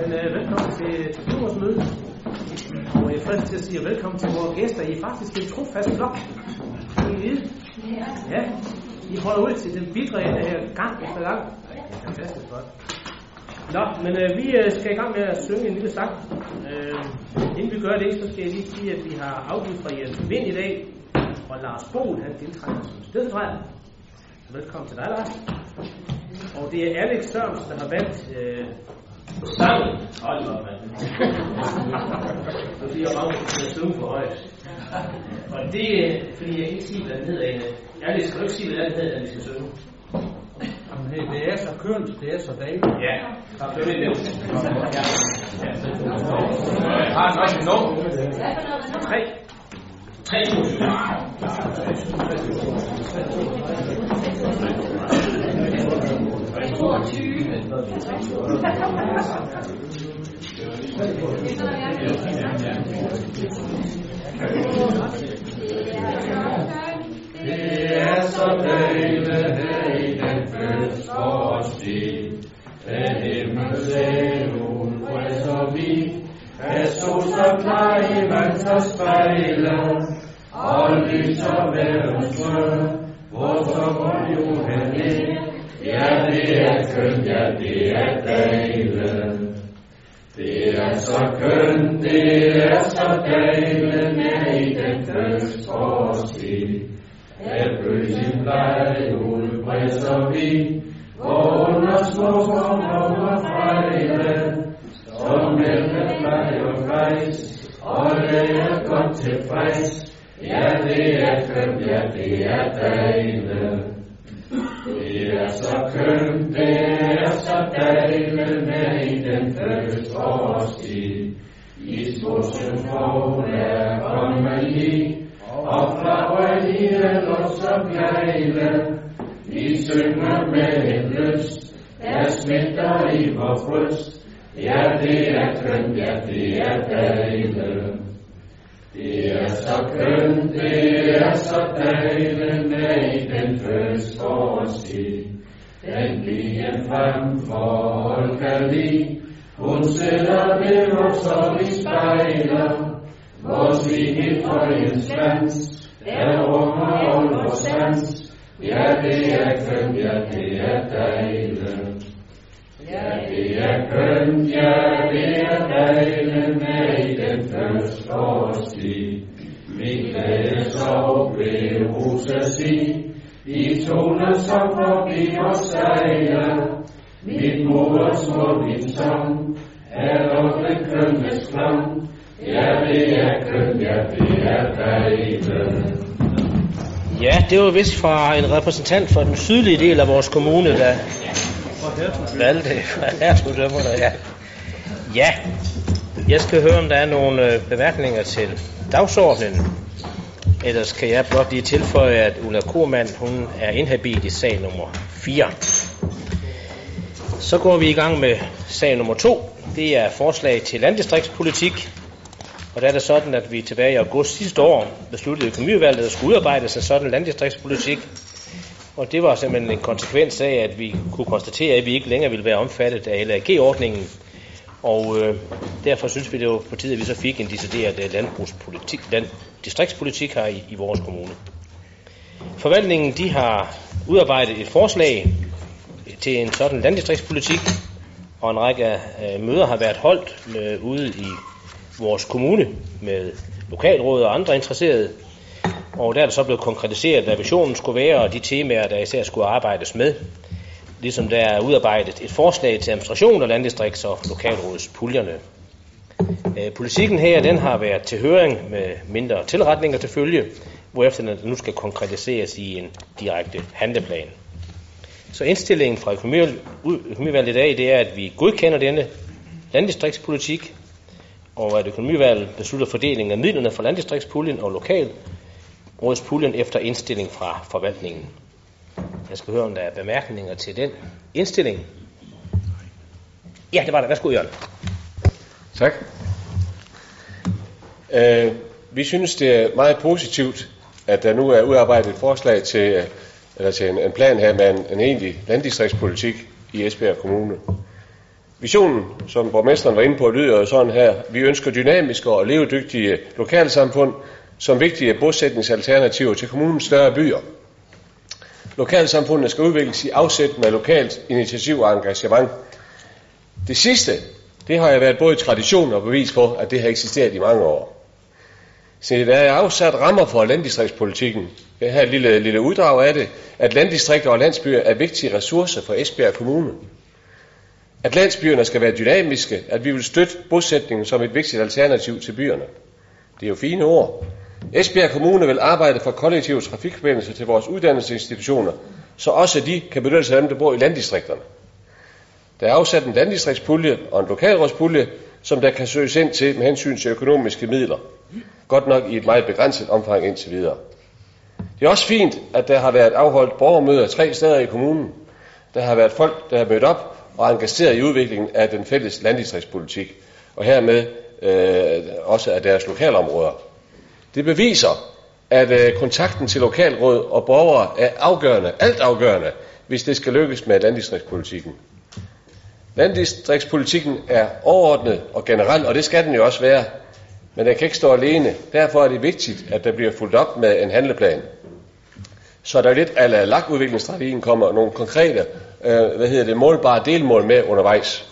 Men øh, velkommen til, vores møde. Og jeg er frisk til at sige velkommen til vores gæster. I er faktisk en trofast flok. Kan I vide? Ja. I holder ud til den bitre ende her gang efter gang. Fantastisk godt. Nå, men øh, vi øh, skal i gang med at synge en lille sang. Øh, inden vi gør det, så skal jeg lige sige, at vi har afgivet fra Jens Vind i dag. Og Lars Bohl, han deltager som stedfortræder. Velkommen til dig, Lars. Og det er Alex Sørens, der har valgt øh, sangen. Hold op, mand. Nu siger jeg mange, at jeg synge for højt. Og det er, fordi jeg ikke sige, hvad den hedder. Alex, kan du ikke sige, hvad den hedder, vi skal synge? Jamen, hey, det er så kønt, det er så dejligt. Ja, så er det. Ja. Ja. Har den også en nummer? Tre. Tre musik. Det er så dejligt her i den fødselsårstid. Den himmelsævn brænder vi. Af sol så man tager spejle. Og lyser verdens grøn. Hvor så går jo hen Ja, det er køn, ja, det er dejligt. Det er så køn, det er så dejligt med i den køns fødselsårstid. At bøgen pleje udbredser vi, hvor under små kommer frejle, som mellem mig og fejs, og det er godt tilfreds. Ja, det er køn, ja, det er dejligt. Er så køn, det er så dejligt med i den første årstid. I skosen får er kommet i, og flagrer i er ellers så glade. Vi synger med en lyst, der smitter i vor bryst. Ja, det er køn, ja, det er dejligt. Det er så kønt, det er så dejligt med i den første årstid. Den lige frem for kan lide. Hun sætter ved os, og vi spejler. Vores ligge for en lands, der rummer ånd og sans. Ja, det er kønt, ja, det er dejligt. Ja, det er kønt, ja, det er dejligt med i den første årstid. Vi glædes og blev huset i, i toner som forbliver os. Mit mors må min sang, er også kønnes klang. Ja, det er køn, ja, det er dejligt. Ja, det var vist fra en repræsentant for den sydlige del af vores kommune, der valgte hertugdømmerne, ja. Ja, jeg skal høre, om der er nogle øh, bemærkninger til dagsordenen. Ellers kan jeg blot lige tilføje, at Ulla Kormann, hun er inhabil i sag nummer 4. Så går vi i gang med sag nummer 2. Det er forslag til landdistriktspolitik. Og der er det sådan, at vi tilbage i august sidste år besluttede økonomivalget, at skulle udarbejde sig sådan landdistriktspolitik. Og det var simpelthen en konsekvens af, at vi kunne konstatere, at vi ikke længere ville være omfattet af LAG-ordningen. Og øh, derfor synes vi, det var på tide, at vi så fik en decideret øh, landbrugspolitik, distriktspolitik her i, i vores kommune. Forvaltningen de har udarbejdet et forslag til en sådan landdistriktspolitik, og en række øh, møder har været holdt øh, ude i vores kommune med lokalråd og andre interesserede. Og der er det så blevet konkretiseret, hvad visionen skulle være, og de temaer, der især skulle arbejdes med. Ligesom der er udarbejdet et forslag til administration af landdistrikts- og lokalrådspuljerne. Øh, politikken her, den har været til høring med mindre tilretninger til følge, hvorefter den nu skal konkretiseres i en direkte handleplan. Så indstillingen fra økonomivalget i dag, det er, at vi godkender denne landdistriktspolitik, og at økonomivalget beslutter fordelingen af midlerne fra landdistriktspuljen og lokalrådspuljen efter indstilling fra forvaltningen. Jeg skal høre, om der er bemærkninger til den indstilling. Ja, det var der. Værsgo, Jørgen. Tak. Øh, vi synes, det er meget positivt, at der nu er udarbejdet et forslag til, øh, eller til en, en plan her med en, en egentlig landdistriktspolitik i Esbjerg Kommune. Visionen, som borgmesteren var inde på, lyder sådan her. Vi ønsker dynamiske og levedygtige lokalsamfund som vigtige bosætningsalternativer til kommunens større byer. Lokalsamfundene skal udvikles i afsæt med lokalt initiativ og engagement. Det sidste, det har jeg været både tradition og bevis på, at det har eksisteret i mange år. Så der er afsat rammer for landdistriktspolitikken. Jeg har et lille, lille uddrag af det, at landdistrikter og landsbyer er vigtige ressourcer for Esbjerg Kommune. At landsbyerne skal være dynamiske, at vi vil støtte bosætningen som et vigtigt alternativ til byerne. Det er jo fine ord. Esbjerg Kommune vil arbejde for kollektive trafikforbindelser til vores uddannelsesinstitutioner, så også de kan benytte sig af dem, der bor i landdistrikterne. Der er afsat en landdistriktspulje og en lokalrådspulje, som der kan søges ind til med hensyn til økonomiske midler. Godt nok i et meget begrænset omfang indtil videre. Det er også fint, at der har været afholdt borgermøder tre steder i kommunen. Der har været folk, der har mødt op og engageret i udviklingen af den fælles landdistriktspolitik, og hermed øh, også af deres lokalområder. Det beviser, at øh, kontakten til lokalråd og borgere er afgørende, alt afgørende, hvis det skal lykkes med landdistriktspolitikken. Landdistriktspolitikken er overordnet og generel, og det skal den jo også være, men den kan ikke stå alene. Derfor er det vigtigt, at der bliver fuldt op med en handleplan. Så der er lidt af lagudviklingsstrategien kommer nogle konkrete, øh, hvad hedder det, målbare delmål med undervejs.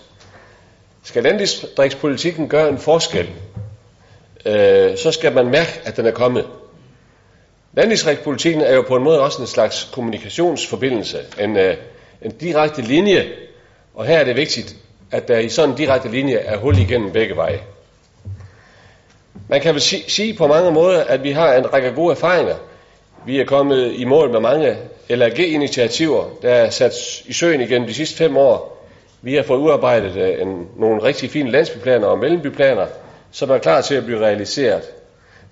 Skal landdistriktspolitikken gøre en forskel, øh, så skal man mærke, at den er kommet. Landdistriktspolitikken er jo på en måde også en slags kommunikationsforbindelse, en, øh, en direkte linje, og her er det vigtigt, at der i sådan en direkte linje er hul igennem begge veje. Man kan vel sige på mange måder, at vi har en række gode erfaringer. Vi er kommet i mål med mange LRG-initiativer, der er sat i søen igennem de sidste fem år. Vi har fået udarbejdet øh, en, nogle rigtig fine landsbyplaner og mellembyplaner, som er klar til at blive realiseret.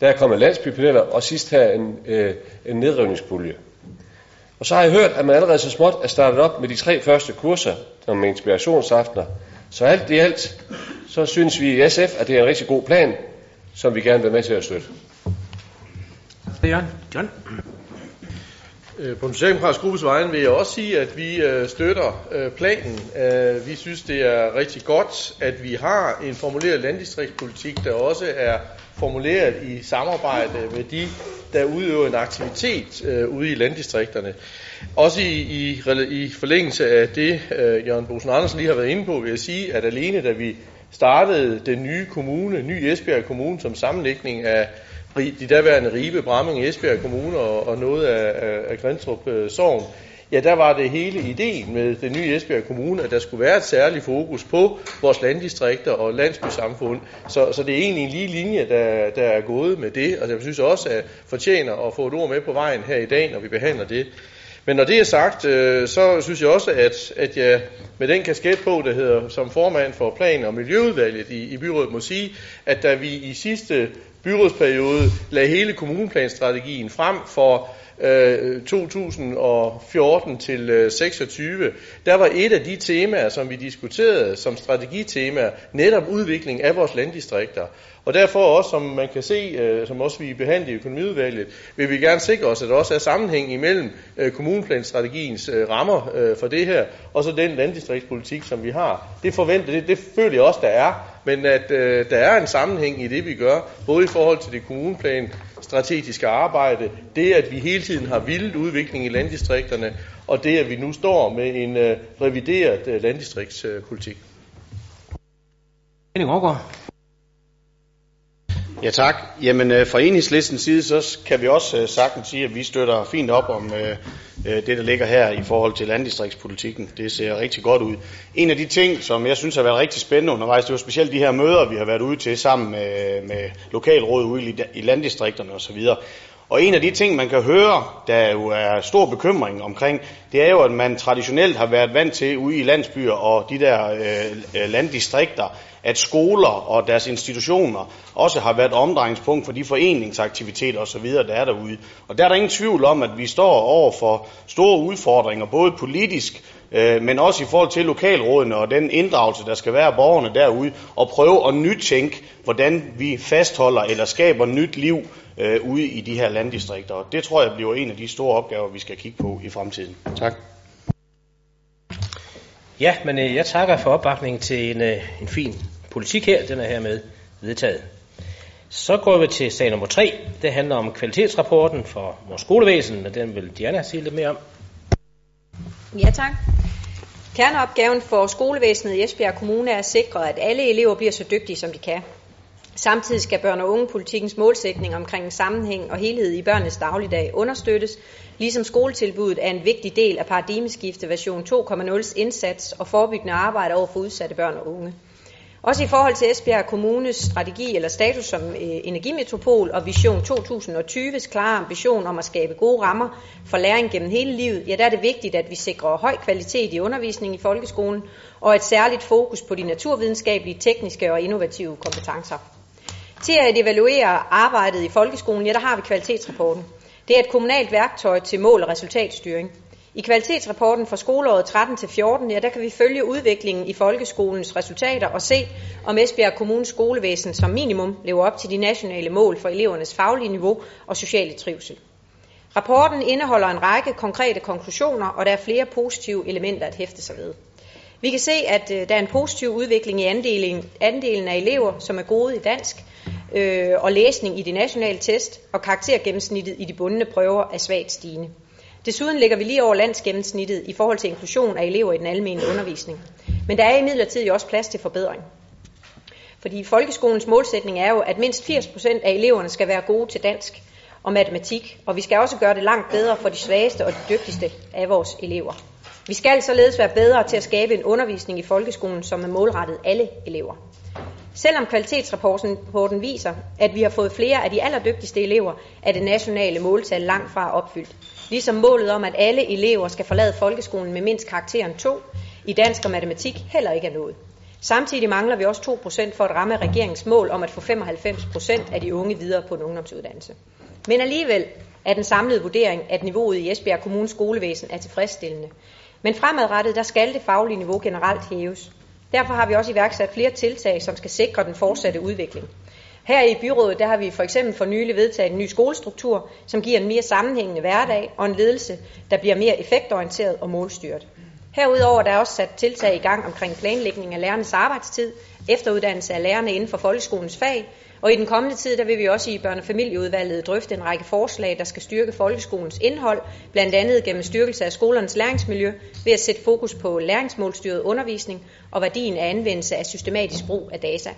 Der er kommet landsbyplaner, og sidst her en, øh, en nedrivningspulje. Og så har jeg hørt, at man allerede så småt er startet op med de tre første kurser om inspirationsaftener. Så alt i alt, så synes vi i SF, at det er en rigtig god plan, som vi gerne vil med til at støtte. Jørgen. John. Øh, på den socialdemokratiske gruppes vegne vil jeg også sige, at vi øh, støtter øh, planen. Vi synes, det er rigtig godt, at vi har en formuleret landdistriktspolitik, der også er formuleret i samarbejde med de, der udøver en aktivitet ude i landdistrikterne. Også i, i, i forlængelse af det, øh, Jørgen Bosen Andersen lige har været inde på, vil jeg sige, at alene da vi startede den nye kommune, ny Esbjerg Kommune, som sammenlægning af de daværende Ribe, Bramming, Esbjerg Kommune og, og noget af, af, af Grindstrup øh, Sogn, ja, der var det hele ideen med den nye Esbjerg Kommune, at der skulle være et særligt fokus på vores landdistrikter og landsbysamfund. Så, så det er egentlig en lige linje, der, der er gået med det, og jeg synes også, at fortjener at få et ord med på vejen her i dag, når vi behandler det. Men når det er sagt, øh, så synes jeg også, at, at jeg med den kasket på, der hedder som formand for plan- og miljøudvalget i, i byrådet, må sige, at da vi i sidste byrådsperiode lagde hele kommuneplanstrategien frem for øh, 2014 til øh, 26, der var et af de temaer, som vi diskuterede som strategitema, netop udvikling af vores landdistrikter. Og derfor også, som man kan se, øh, som også vi behandler i økonomiudvalget, vil vi gerne sikre os, at der også er sammenhæng imellem øh, kommuneplanstrategiens øh, rammer for det her, og så den landdistriktspolitik, som vi har. Det forventer, det, det føler jeg også, der er, men at øh, der er en sammenhæng i det, vi gør, både i forhold til det kommuneplan strategiske arbejde, det at vi hele tiden har vildt udvikling i landdistrikterne, og det at vi nu står med en øh, revideret øh, landdistriktspolitik. Øh, Ja tak. Jamen øh, fra enhedslistens side, så kan vi også øh, sagtens sige, at vi støtter fint op om øh, øh, det, der ligger her i forhold til landdistriktspolitikken. Det ser rigtig godt ud. En af de ting, som jeg synes har været rigtig spændende undervejs, det var specielt de her møder, vi har været ude til sammen med, med lokalrådet ude i, i landdistrikterne osv. Og en af de ting, man kan høre, der jo er stor bekymring omkring, det er jo, at man traditionelt har været vant til ude i landsbyer og de der øh, øh landdistrikter, at skoler og deres institutioner også har været omdrejningspunkt for de foreningsaktiviteter osv., der er derude. Og der er der ingen tvivl om, at vi står over for store udfordringer, både politisk, øh, men også i forhold til lokalrådene og den inddragelse, der skal være af borgerne derude, og prøve at nytænke, hvordan vi fastholder eller skaber nyt liv øh, ude i de her landdistrikter. Og det tror jeg bliver en af de store opgaver, vi skal kigge på i fremtiden. Tak. Ja, men øh, jeg takker for opbakningen til en, øh, en fin politik her. Den er hermed vedtaget. Så går vi til sag nummer 3. Det handler om kvalitetsrapporten for vores skolevæsen, og den vil Diana sige lidt mere om. Ja, tak. Kerneopgaven for skolevæsenet i Esbjerg Kommune er at sikre, at alle elever bliver så dygtige, som de kan. Samtidig skal børn- og ungepolitikkens målsætning omkring sammenhæng og helhed i børnenes dagligdag understøttes, ligesom skoletilbuddet er en vigtig del af paradigmeskifte version 2.0's indsats og forebyggende arbejde over for udsatte børn og unge. Også i forhold til Esbjerg Kommunes strategi eller status som øh, energimetropol og Vision 2020's klare ambition om at skabe gode rammer for læring gennem hele livet, ja, der er det vigtigt, at vi sikrer høj kvalitet i undervisningen i folkeskolen og et særligt fokus på de naturvidenskabelige, tekniske og innovative kompetencer. Til at evaluere arbejdet i folkeskolen, ja, der har vi kvalitetsrapporten. Det er et kommunalt værktøj til mål- og resultatstyring. I kvalitetsrapporten for skoleåret 13-14, ja, der kan vi følge udviklingen i folkeskolens resultater og se, om Esbjerg Kommunes skolevæsen som minimum lever op til de nationale mål for elevernes faglige niveau og sociale trivsel. Rapporten indeholder en række konkrete konklusioner, og der er flere positive elementer at hæfte sig ved. Vi kan se, at øh, der er en positiv udvikling i andelen, andelen af elever, som er gode i dansk, øh, og læsning i de nationale test, og karaktergennemsnittet i de bundne prøver er svagt stigende. Desuden ligger vi lige over landsgennemsnittet i forhold til inklusion af elever i den almene undervisning. Men der er imidlertid også plads til forbedring. Fordi folkeskolens målsætning er jo, at mindst 80% af eleverne skal være gode til dansk og matematik, og vi skal også gøre det langt bedre for de svageste og de dygtigste af vores elever. Vi skal således være bedre til at skabe en undervisning i folkeskolen, som er målrettet alle elever. Selvom kvalitetsrapporten viser, at vi har fået flere af de allerdygtigste elever, er det nationale måltal langt fra opfyldt. Ligesom målet om, at alle elever skal forlade folkeskolen med mindst karakteren 2 i dansk og matematik heller ikke er nået. Samtidig mangler vi også 2% for at ramme regeringens mål om at få 95% af de unge videre på en ungdomsuddannelse. Men alligevel er den samlede vurdering, at niveauet i Esbjerg Kommunes skolevæsen er tilfredsstillende. Men fremadrettet, der skal det faglige niveau generelt hæves. Derfor har vi også iværksat flere tiltag, som skal sikre den fortsatte udvikling. Her i byrådet der har vi for eksempel for nylig vedtaget en ny skolestruktur, som giver en mere sammenhængende hverdag og en ledelse, der bliver mere effektorienteret og målstyret. Herudover der er også sat tiltag i gang omkring planlægning af lærernes arbejdstid, efteruddannelse af lærerne inden for folkeskolens fag, og i den kommende tid, der vil vi også i børne- og familieudvalget drøfte en række forslag, der skal styrke folkeskolens indhold, blandt andet gennem styrkelse af skolernes læringsmiljø, ved at sætte fokus på læringsmålstyret undervisning og værdien af anvendelse af systematisk brug af data.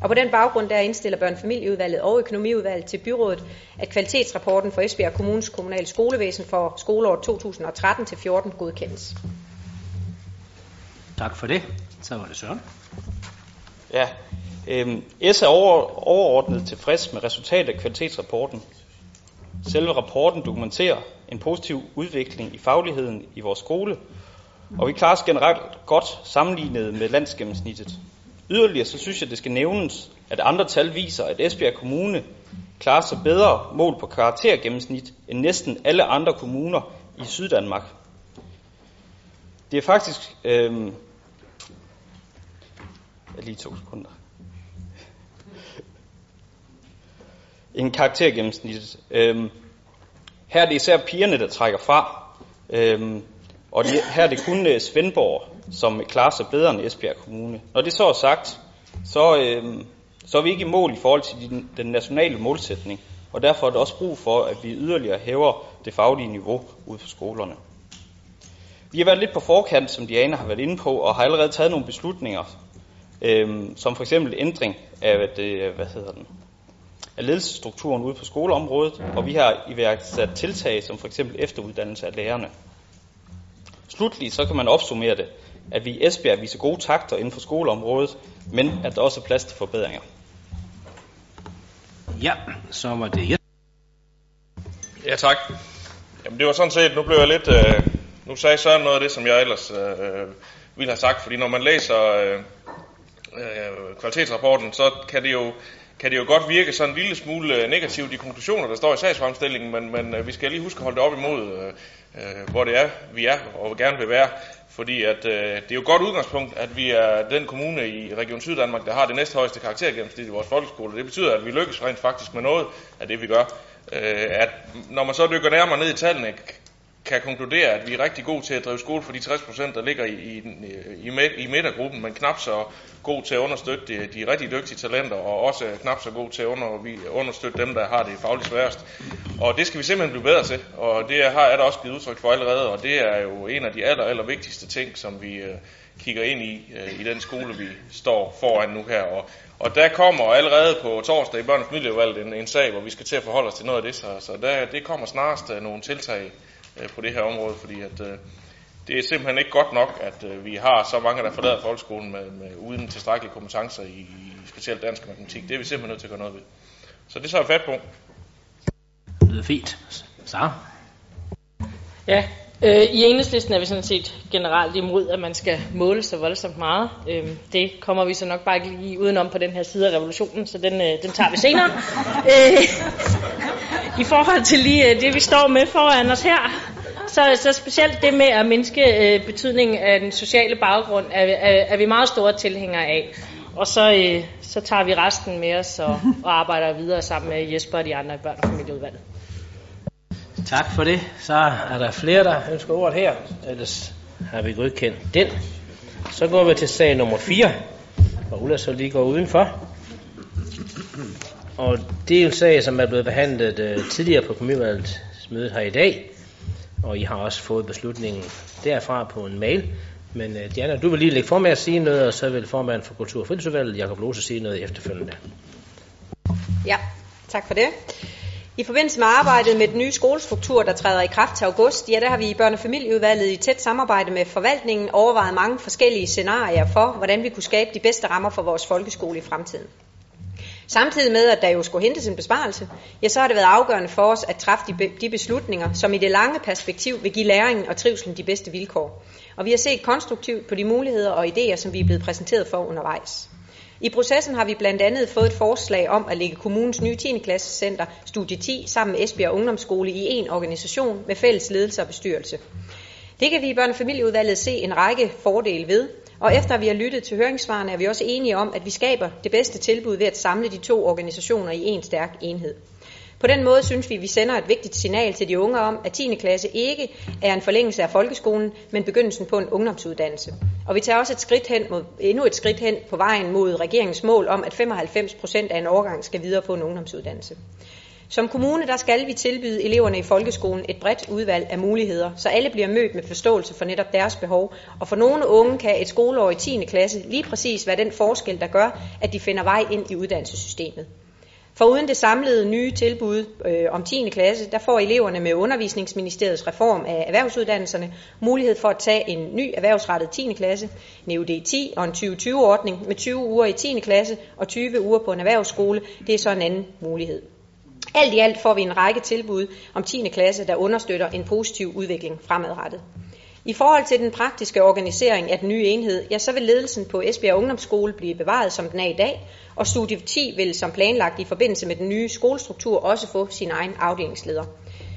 Og på den baggrund der indstiller børne- og familieudvalget og økonomiudvalget til byrådet, at kvalitetsrapporten for Esbjerg Kommunes kommunale skolevæsen for skoleåret 2013-14 godkendes. Tak for det. Så var det Søren. Ja, øhm, S er over, overordnet tilfreds med resultatet af kvalitetsrapporten. Selve rapporten dokumenterer en positiv udvikling i fagligheden i vores skole, og vi klarer os generelt godt sammenlignet med landsgennemsnittet. Yderligere så synes jeg, det skal nævnes, at andre tal viser, at Esbjerg Kommune klarer sig bedre mål på karaktergennemsnit end næsten alle andre kommuner i Syddanmark. Det er faktisk... Øhm, lige to sekunder. End karaktergennemsnittet. Øhm, her er det især pigerne, der trækker fra. Øhm, og det, her er det kun uh, Svendborg, som klarer sig bedre end Esbjerg Kommune. Når det så er sagt, så, øhm, så er vi ikke i mål i forhold til den, den nationale målsætning. Og derfor er der også brug for, at vi yderligere hæver det faglige niveau ude på skolerne. Vi har været lidt på forkant, som Diana har været inde på, og har allerede taget nogle beslutninger, øhm, som for eksempel ændring af, det, hvad hedder den, af ledelsesstrukturen ude på skoleområdet, og vi har iværksat tiltag som for eksempel efteruddannelse af lærerne. Slutlig så kan man opsummere det, at vi i Esbjerg viser gode takter inden for skoleområdet, men at der også er plads til forbedringer. Ja, så var det Jes. Ja, tak. Jamen det var sådan set, nu blev jeg lidt, øh, nu sagde Søren noget af det, som jeg ellers øh, ville have sagt, fordi når man læser øh, øh, kvalitetsrapporten, så kan det jo kan det jo godt virke sådan en lille smule øh, negativt de konklusioner, der står i sagsfremstillingen, men, men øh, vi skal lige huske at holde det op imod, øh, øh, hvor det er, vi er og gerne vil være. Fordi at, øh, det er jo et godt udgangspunkt, at vi er den kommune i Region Syddanmark, der har det næsthøjeste karaktergennemsnit i vores folkeskole. Det betyder, at vi lykkes rent faktisk med noget af det, vi gør. Øh, at når man så dykker nærmere ned i tallene, kan konkludere, at vi er rigtig gode til at drive skole for de 60 procent, der ligger i, i, i, i midtergruppen, men knap så god til at understøtte de, de rigtig dygtige talenter, og også knap så god til at under, vi, understøtte dem, der har det fagligt sværest. Og det skal vi simpelthen blive bedre til, og det har, jeg da også givet udtryk for allerede, og det er jo en af de aller, aller vigtigste ting, som vi øh, kigger ind i, øh, i den skole, vi står foran nu her. Og, og der kommer allerede på torsdag i børn- og en, en sag, hvor vi skal til at forholde os til noget af det, så, så der, det kommer snarest øh, nogle tiltag øh, på det her område, fordi at, øh, det er simpelthen ikke godt nok, at øh, vi har så mange, der forlader folkeskolen med, med, uden tilstrækkelige kompetencer i, i specielt dansk og matematik. Det er vi simpelthen nødt til at gøre noget ved. Så det tager vi fat på. Det lyder fint. Sara? Ja, øh, i enhedslisten er vi sådan set generelt imod, at man skal måle så voldsomt meget. Øh, det kommer vi så nok bare ikke lige udenom på den her side af revolutionen, så den, øh, den tager vi senere. øh, I forhold til lige øh, det, vi står med foran os her, så, så specielt det med at mindske øh, betydningen af den sociale baggrund, er, er, er vi meget store tilhængere af. Og så, øh, så tager vi resten med os og, og arbejder videre sammen med Jesper og de andre i børn- og familieudvalget. Tak for det. Så er der flere, der ønsker ordet her. Ellers har vi godkendt den. Så går vi til sag nummer 4, hvor Ulla så lige går udenfor. Og det er en sag, som er blevet behandlet uh, tidligere på kommunevalget her i dag. Og I har også fået beslutningen derfra på en mail. Men uh, Diana, du vil lige lægge for med at sige noget, og så vil formanden for Kultur- og Fritidsudvalget, Jakob Lose, sige noget efterfølgende. Ja, tak for det. I forbindelse med arbejdet med den nye skolestruktur, der træder i kraft til august, ja, der har vi i børne- og familieudvalget i tæt samarbejde med forvaltningen overvejet mange forskellige scenarier for, hvordan vi kunne skabe de bedste rammer for vores folkeskole i fremtiden. Samtidig med, at der jo skulle hentes en besparelse, ja, så har det været afgørende for os at træffe de, de beslutninger, som i det lange perspektiv vil give læringen og trivselen de bedste vilkår. Og vi har set konstruktivt på de muligheder og idéer, som vi er blevet præsenteret for undervejs. I processen har vi blandt andet fået et forslag om at lægge kommunens nye 10. klassecenter Studie 10 sammen med Esbjerg Ungdomsskole i en organisation med fælles ledelse og bestyrelse. Det kan vi i børne- og familieudvalget se en række fordele ved, og efter at vi har lyttet til høringssvarene, er vi også enige om, at vi skaber det bedste tilbud ved at samle de to organisationer i en stærk enhed. På den måde synes vi, at vi sender et vigtigt signal til de unge om, at 10. klasse ikke er en forlængelse af folkeskolen, men begyndelsen på en ungdomsuddannelse. Og vi tager også et skridt hen mod, endnu et skridt hen på vejen mod regeringens mål om, at 95 procent af en årgang skal videre på en ungdomsuddannelse. Som kommune der skal vi tilbyde eleverne i folkeskolen et bredt udvalg af muligheder, så alle bliver mødt med forståelse for netop deres behov. Og for nogle unge kan et skoleår i 10. klasse lige præcis være den forskel, der gør, at de finder vej ind i uddannelsessystemet. For uden det samlede nye tilbud øh, om 10. klasse, der får eleverne med Undervisningsministeriets reform af erhvervsuddannelserne mulighed for at tage en ny erhvervsrettet 10. klasse, en EUD 10 og en 2020-ordning med 20 uger i 10. klasse og 20 uger på en erhvervsskole. Det er så en anden mulighed. Alt i alt får vi en række tilbud om 10. klasse, der understøtter en positiv udvikling fremadrettet. I forhold til den praktiske organisering af den nye enhed, ja, så vil ledelsen på Esbjerg Ungdomsskole blive bevaret, som den er i dag, og Studie 10 vil som planlagt i forbindelse med den nye skolestruktur også få sin egen afdelingsleder.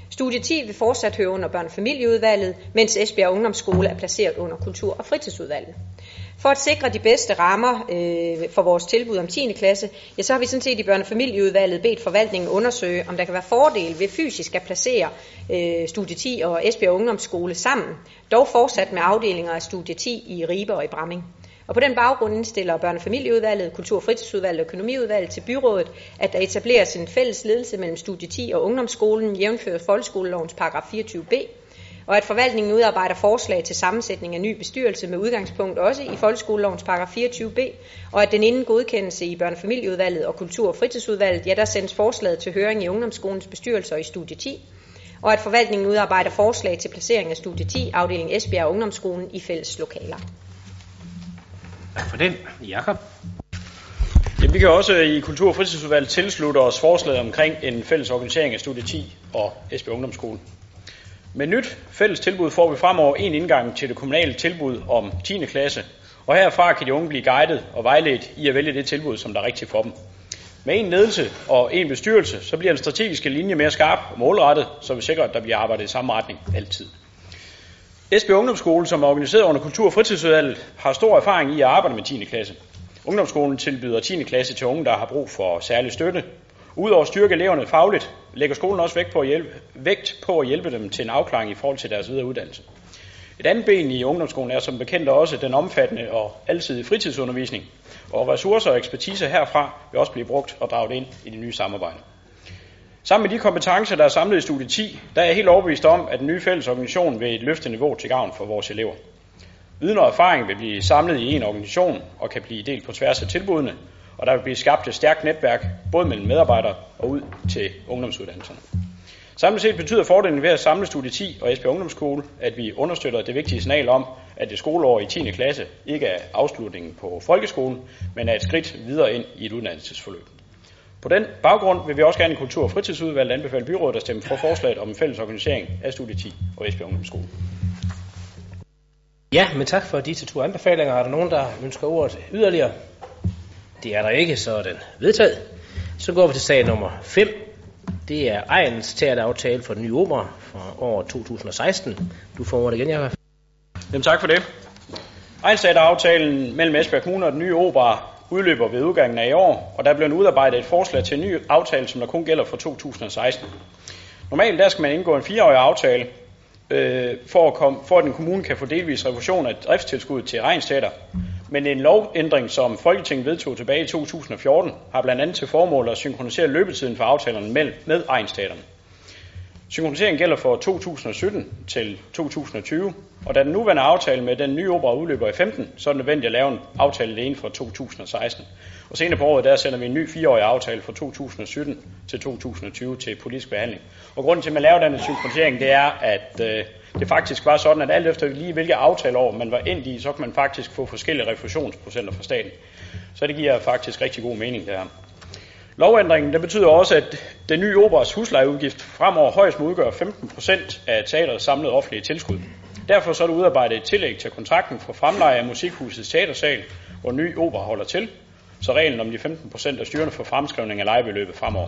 Studie 10 vil fortsat høre under børnefamilieudvalget, mens Esbjerg Ungdomsskole er placeret under kultur- og fritidsudvalget. For at sikre de bedste rammer øh, for vores tilbud om 10. klasse, ja, så har vi sådan set i børnefamilieudvalget bedt forvaltningen undersøge, om der kan være fordel ved fysisk at placere øh, Studie 10 og Esbjerg Ungdomsskole sammen, dog fortsat med afdelinger af Studie 10 i Ribe og i Bramming. Og på den baggrund indstiller børnefamilieudvalget, kultur- og fritidsudvalget og økonomiudvalget til byrådet, at der etableres en fælles ledelse mellem Studie 10 og ungdomsskolen, jævnført folkeskolelovens paragraf 24b, og at forvaltningen udarbejder forslag til sammensætning af ny bestyrelse med udgangspunkt også i folkeskolelovens paragraf 24b, og at den inden godkendelse i børne- og familieudvalget og kultur- og fritidsudvalget, ja, der sendes forslaget til høring i ungdomsskolens bestyrelse og i studie 10, og at forvaltningen udarbejder forslag til placering af studie 10, afdeling Esbjerg og Ungdomsskolen i fælles lokaler. Tak for den. Jakob? Ja, vi kan også i Kultur- og Fritidsudvalget tilslutte os forslaget omkring en fælles organisering af Studie 10 og Esbjerg Ungdomsskole. Med nyt fælles tilbud får vi fremover en indgang til det kommunale tilbud om 10. klasse, og herfra kan de unge blive guidet og vejledt i at vælge det tilbud, som der er rigtigt for dem. Med en ledelse og en bestyrelse, så bliver den strategiske linje mere skarp og målrettet, så vi sikrer, at der bliver arbejdet i samme retning altid. SB Ungdomsskole, som er organiseret under Kultur- og Fritidsudvalget, har stor erfaring i at arbejde med 10. klasse. Ungdomsskolen tilbyder 10. klasse til unge, der har brug for særlig støtte. Udover at styrke eleverne fagligt, lægger skolen også vægt på, at hjælpe, vægt på at hjælpe dem til en afklaring i forhold til deres videre uddannelse. Et andet ben i ungdomsskolen er som bekendt også den omfattende og alsidige fritidsundervisning, og ressourcer og ekspertise herfra vil også blive brugt og draget ind i det nye samarbejde. Sammen med de kompetencer, der er samlet i studie 10, der er jeg helt overbevist om, at den nye fælles organisation vil løfte niveau til gavn for vores elever. Viden og erfaring vil blive samlet i en organisation og kan blive delt på tværs af tilbudene, og der vil blive skabt et stærkt netværk, både mellem medarbejdere og ud til ungdomsuddannelserne. Samlet set betyder fordelen ved at samle Studie 10 og Esbjerg Ungdomsskole, at vi understøtter det vigtige signal om, at det skoleår i 10. klasse ikke er afslutningen på folkeskolen, men er et skridt videre ind i et uddannelsesforløb. På den baggrund vil vi også gerne i Kultur- og Fritidsudvalget anbefale byrådet at stemme for forslaget om en fælles organisering af Studie 10 og Esbjerg Ungdomsskole. Ja, men tak for disse to anbefalinger. Er der nogen, der ønsker ordet yderligere? Det er der ikke, så er den vedtaget. Så går vi til sag nummer 5. Det er Ejens teateraftale for den nye opera fra år 2016. Du får ordet igen, Jacob. Jamen tak for det. Egenstateraftalen mellem Esbjerg Kommune og den nye opera udløber ved udgangen af i år, og der bliver udarbejdet et forslag til en ny aftale, som der kun gælder for 2016. Normalt der skal man indgå en fireårig aftale, øh, for, at komme, for at en kommune kan få delvis refusion af driftstilskud til Teater. Men en lovændring, som Folketinget vedtog tilbage i 2014, har blandt andet til formål at synkronisere løbetiden for aftalerne med, med egenstaterne. Synkroniseringen gælder for 2017 til 2020, og da den nuværende aftale med den nye opera udløber i 15, så er det nødvendigt at lave en aftale alene for 2016. Og senere på året, der sender vi en ny fireårig aftale fra 2017 til 2020 til politisk behandling. Og grunden til, at man laver den synkronisering, det er, at øh, det faktisk var sådan, at alt efter lige hvilke aftaleår man var ind i, så kan man faktisk få forskellige refusionsprocenter fra staten. Så det giver faktisk rigtig god mening, det her. Lovændringen det betyder også, at den nye operas huslejeudgift fremover højst må udgøre 15% af teaterets samlede offentlige tilskud. Derfor så er der udarbejdet et tillæg til kontrakten for fremleje af musikhusets teatersal, hvor ny opera holder til, så reglen om de 15% er styrende for fremskrivning af lejebeløbet fremover.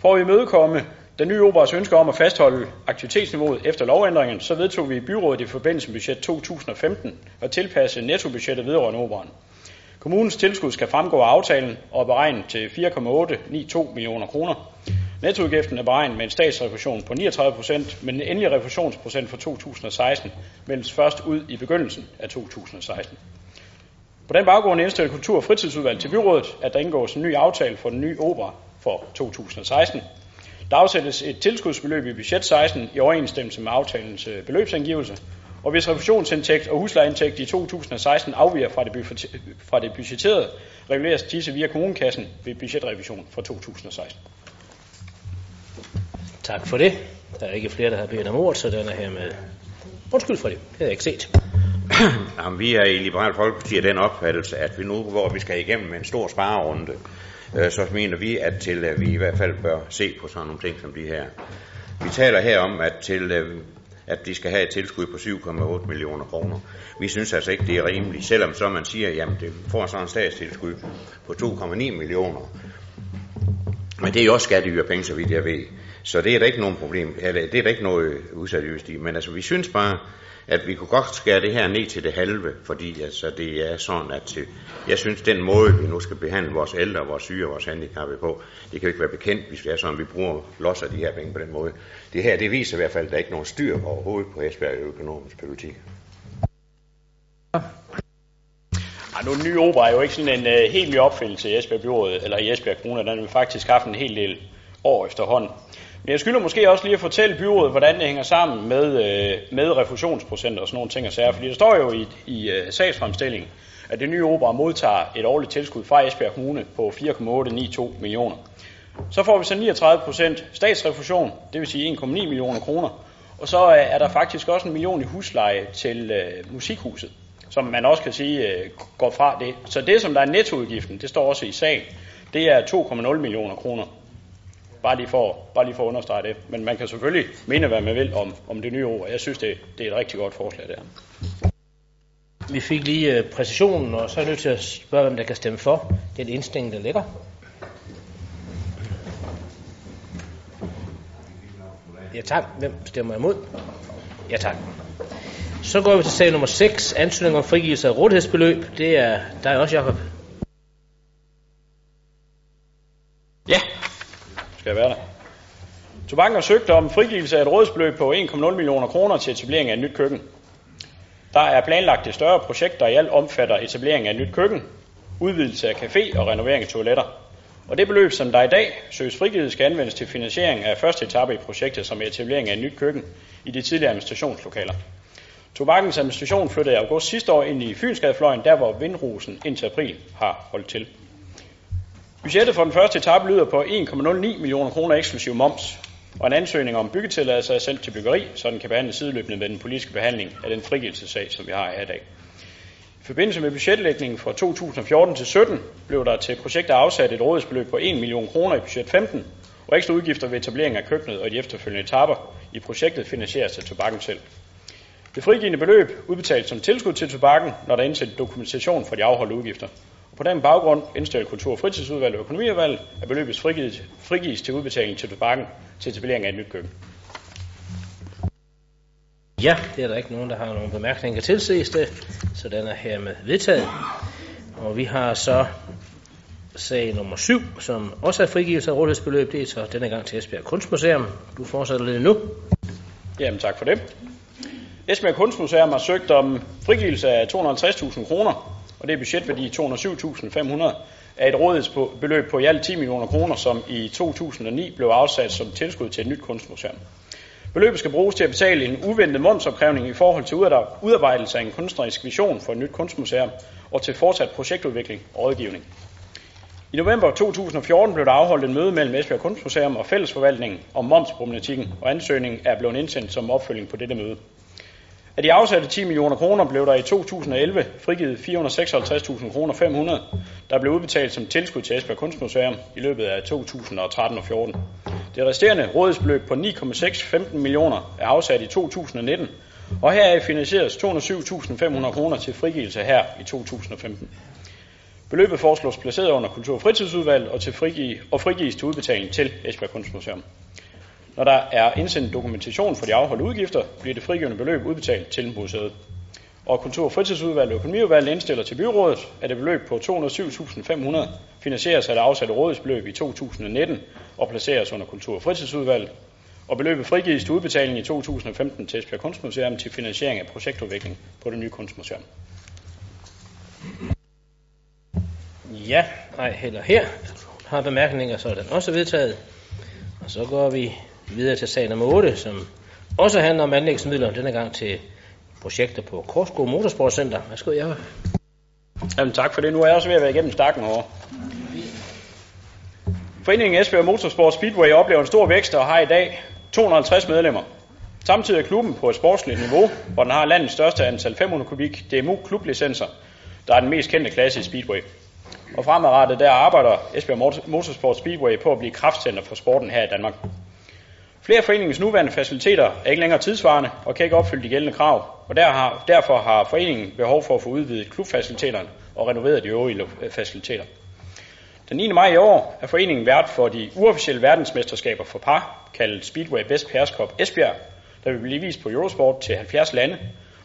For at imødekomme den nye operas ønsker om at fastholde aktivitetsniveauet efter lovændringen, så vedtog vi i byrådet i forbindelse med budget 2015 at tilpasse nettobudgettet vedrørende operen. Kommunens tilskud skal fremgå af aftalen og er beregnet til 4,892 millioner kroner. Nettoudgiften er beregnet med en statsrefusion på 39%, men den endelige refusionsprocent for 2016 meldes først ud i begyndelsen af 2016. På den baggrund indstiller Kultur- og Fritidsudvalg til byrådet, at der indgås en ny aftale for den nye opera for 2016. Der afsættes et tilskudsbeløb i budget 16 i overensstemmelse med aftalens øh, beløbsangivelse, og hvis refusionsindtægt og huslejeindtægt i 2016 afviger fra det, fra det budgetterede, reguleres disse via kommunekassen ved budgetrevision for 2016. Tak for det. Der er ikke flere, der har bedt om ordet, så den er her med. Undskyld for det, det havde jeg ikke set. Jamen, vi er i Liberal Folkeparti af den opfattelse, at vi nu, hvor vi skal igennem en stor sparerunde, øh, så mener vi, at til at vi i hvert fald bør se på sådan nogle ting som de her. Vi taler her om, at til øh, at de skal have et tilskud på 7,8 millioner kroner. Vi synes altså ikke, det er rimeligt, selvom så man siger, jamen det får sådan en statstilskud på 2,9 millioner. Men det er jo også skatteyderpenge, så vidt jeg ved. Så det er der ikke nogen problem, eller det er der ikke noget udsat i. Men altså, vi synes bare, at vi kunne godt skære det her ned til det halve, fordi altså, det er sådan, at øh, jeg synes, den måde, vi nu skal behandle vores ældre, vores syge og vores handicappede på, det kan jo ikke være bekendt, hvis det er sådan, at vi bruger los af de her penge på den måde. Det her, det viser i hvert fald, at der er ikke nogen styr overhovedet på Esbjerg økonomisk politik. Ja, nu den nye opera er jo ikke sådan en uh, helt ny opfindelse i Esbjerg Byrådet, eller i Esbjerg Kommune, den har faktisk haft en hel del år efterhånden. Men jeg skylder måske også lige at fortælle byrådet, hvordan det hænger sammen med, øh, med refusionsprocenter og sådan nogle ting og sager. Fordi der står jo i, i øh, sagsfremstillingen, at det nye opera modtager et årligt tilskud fra Esbjerg Kommune på 4,892 millioner. Så får vi så 39% statsrefusion, det vil sige 1,9 millioner kroner. Og så øh, er der faktisk også en million i husleje til øh, musikhuset, som man også kan sige øh, går fra det. Så det, som der er nettoudgiften, det står også i sagen, det er 2,0 millioner kroner. Bare lige, for, bare lige for at understrege det. Men man kan selvfølgelig mene, hvad man vil om, om det nye ord. Jeg synes, det, det er et rigtig godt forslag, der. Vi fik lige øh, præcisionen, og så er jeg nødt til at spørge, hvem der kan stemme for den indstilling, der ligger. Ja tak. Hvem stemmer imod? Ja tak. Så går vi til sag nummer 6, ansøgning om frigivelse af rådighedsbeløb. Det er dig også, Jacob. Ja, skal jeg være der. Tobakken har søgt om frigivelse af et rådsbeløb på 1,0 millioner kroner til etablering af et nyt køkken. Der er planlagt et større projekt, der i alt omfatter etablering af et nyt køkken, udvidelse af café og renovering af toiletter. Og det beløb, som der i dag søges frigivet, skal anvendes til finansiering af første etape i projektet, som er etablering af et nyt køkken i de tidligere administrationslokaler. Tobakkens administration flyttede i august sidste år ind i Fynsgadefløjen, der hvor Vindrusen indtil april har holdt til. Budgettet for den første etape lyder på 1,09 millioner kroner eksklusiv moms, og en ansøgning om byggetilladelse er sendt til byggeri, så den kan behandles sideløbende med den politiske behandling af den frigivelsesag, som vi har her i dag. I forbindelse med budgetlægningen fra 2014 til 17 blev der til projektet afsat et rådighedsbeløb på 1 million kroner i budget 15, og ekstra udgifter ved etablering af køkkenet og de efterfølgende etaper i projektet finansieres af tobakken selv. Det frigivende beløb udbetales som tilskud til tobakken, når der er indsendt dokumentation for de afholdte udgifter. På den baggrund indstiller Kultur- og Fritidsudvalget og Økonomiudvalget, at beløbet frigives, frigives til udbetaling til tobakken til etablering af et nyt køkken. Ja, det er der ikke nogen, der har nogen bemærkninger til, det, så den er hermed vedtaget. Og vi har så sag nummer 7, som også er frigivelse af rådighedsbeløb. Det er så denne gang til Esbjerg Kunstmuseum. Du fortsætter lidt nu. Jamen tak for det. Esbjerg Kunstmuseum har søgt om frigivelse af 250.000 kroner, og det er budgetværdi 207.500 af et rådighedsbeløb på i alt 10 millioner kroner, som i 2009 blev afsat som tilskud til et nyt kunstmuseum. Beløbet skal bruges til at betale en uventet momsopkrævning i forhold til udarbejdelse af en kunstnerisk vision for et nyt kunstmuseum og til fortsat projektudvikling og rådgivning. I november 2014 blev der afholdt et møde mellem Esbjerg Kunstmuseum og Fællesforvaltningen om momsproblematikken, og ansøgningen er blevet indsendt som opfølging på dette møde. Af de afsatte 10 millioner kroner blev der i 2011 frigivet 456.000 kroner 500, der blev udbetalt som tilskud til Esbjerg Kunstmuseum i løbet af 2013 og 14. Det resterende rådighedsbeløb på 9,615 millioner er afsat i 2019, og heraf finansieres 207.500 kroner til frigivelse her i 2015. Beløbet foreslås placeret under Kultur- og Fritidsudvalget og, til frigive, og frigives til udbetaling til Esbjerg Kunstmuseum. Når der er indsendt dokumentation for de afholdte udgifter, bliver det frigivende beløb udbetalt til museet. Og Kultur- og Fritidsudvalget og Økonomiudvalget indstiller til byrådet, at det beløb på 207.500 finansieres af det afsatte rådighedsbeløb i 2019 og placeres under Kultur- og Fritidsudvalget, og beløbet frigives til udbetaling i 2015 til Esbjerg Kunstmuseum til finansiering af projektudvikling på det nye kunstmuseum. Ja, nej, heller her har bemærkninger, så er den også vedtaget. Og så går vi videre til sag nummer 8, som også handler om anlægsmidler, denne gang til projekter på Korsko Motorsportcenter. Værsgo, jeg Jamen tak for det. Nu er jeg også ved at være igennem stakken over. Foreningen Esbjerg Motorsport Speedway oplever en stor vækst og har i dag 250 medlemmer. Samtidig er klubben på et sportsligt niveau, hvor den har landets største antal 500 kubik DMU klublicenser, der er den mest kendte klasse i Speedway. Og fremadrettet der arbejder Esbjerg Motorsport Speedway på at blive kraftcenter for sporten her i Danmark. Flere af foreningens nuværende faciliteter er ikke længere tidsvarende og kan ikke opfylde de gældende krav, og der har, derfor har foreningen behov for at få udvidet klubfaciliteterne og renoveret de øvrige øh, faciliteter. Den 9. maj i år er foreningen vært for de uofficielle verdensmesterskaber for par, kaldet Speedway Best Pairs Cup Esbjerg, der vil blive vist på Eurosport til 70 lande.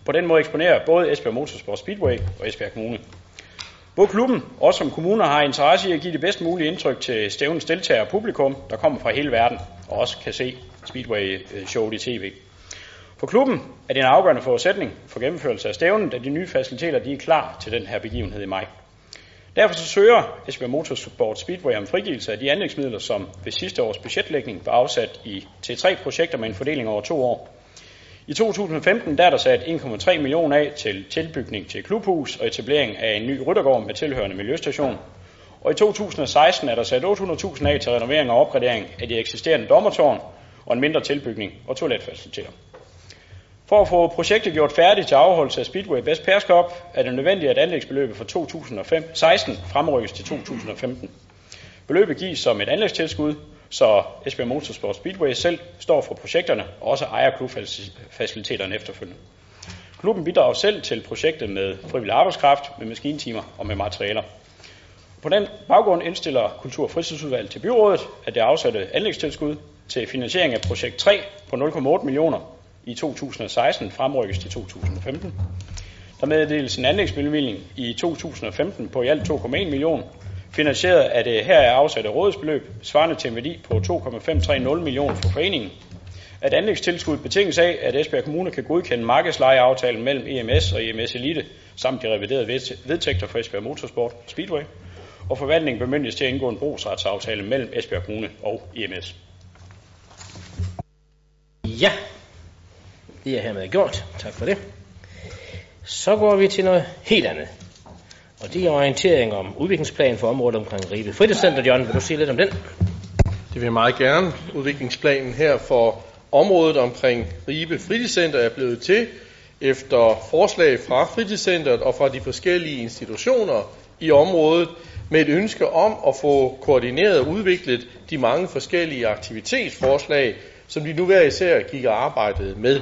På den måde eksponerer både Esbjerg Motorsport Speedway og Esbjerg Kommune. Både klubben og som kommuner har interesse i at give det bedst mulige indtryk til stævnens deltagere og publikum, der kommer fra hele verden og også kan se Speedway-showet øh, i tv. For klubben er det en afgørende forudsætning for gennemførelse af stævnen, da de nye faciliteter de er klar til den her begivenhed i maj. Derfor så søger Esbjerg Motorsport Speedway om frigivelse af de anlægsmidler, som ved sidste års budgetlægning var afsat i, til tre projekter med en fordeling over to år. I 2015 der er der sat 1,3 millioner af til tilbygning til klubhus og etablering af en ny ryttergård med tilhørende miljøstation. Og i 2016 er der sat 800.000 af til renovering og opgradering af de eksisterende dommertårn og en mindre tilbygning og toiletfaciliteter. For at få projektet gjort færdigt til afholdelse af Speedway Best Pairs Cup, er det nødvendigt, at anlægsbeløbet for 2016 fremrykkes til 2015. Beløbet gives som et anlægstilskud, så Esbjerg Motorsport Speedway selv står for projekterne og også ejer klubfaciliteterne efterfølgende. Klubben bidrager selv til projektet med frivillig arbejdskraft, med maskintimer og med materialer. På den baggrund indstiller Kultur- og Fritidsudvalget til byrådet, at det afsatte anlægstilskud til finansiering af projekt 3 på 0,8 millioner i 2016 fremrykkes til 2015. Der meddeles en anlægsbevilling i 2015 på i alt 2,1 millioner, finansieret af det her er afsatte rådsbeløb, svarende til en værdi på 2,530 millioner for foreningen. At anlægstilskud betinges af, at Esbjerg Kommune kan godkende markedslejeaftalen mellem EMS og EMS Elite, samt de reviderede vedtægter for Esbjerg Motorsport Speedway, og forvaltningen bemyndiges til at indgå en brugsretsaftale mellem Esbjerg Kommune og EMS. Ja, det er hermed gjort. Tak for det. Så går vi til noget helt andet. Og det er orientering om udviklingsplanen for området omkring Ribe Fritidscenter. John, vil du sige lidt om den? Det vil jeg meget gerne. Udviklingsplanen her for området omkring Ribe Fritidscenter er blevet til efter forslag fra fritidscenteret og fra de forskellige institutioner i området med et ønske om at få koordineret og udviklet de mange forskellige aktivitetsforslag, som de nu hver især gik og arbejdede med.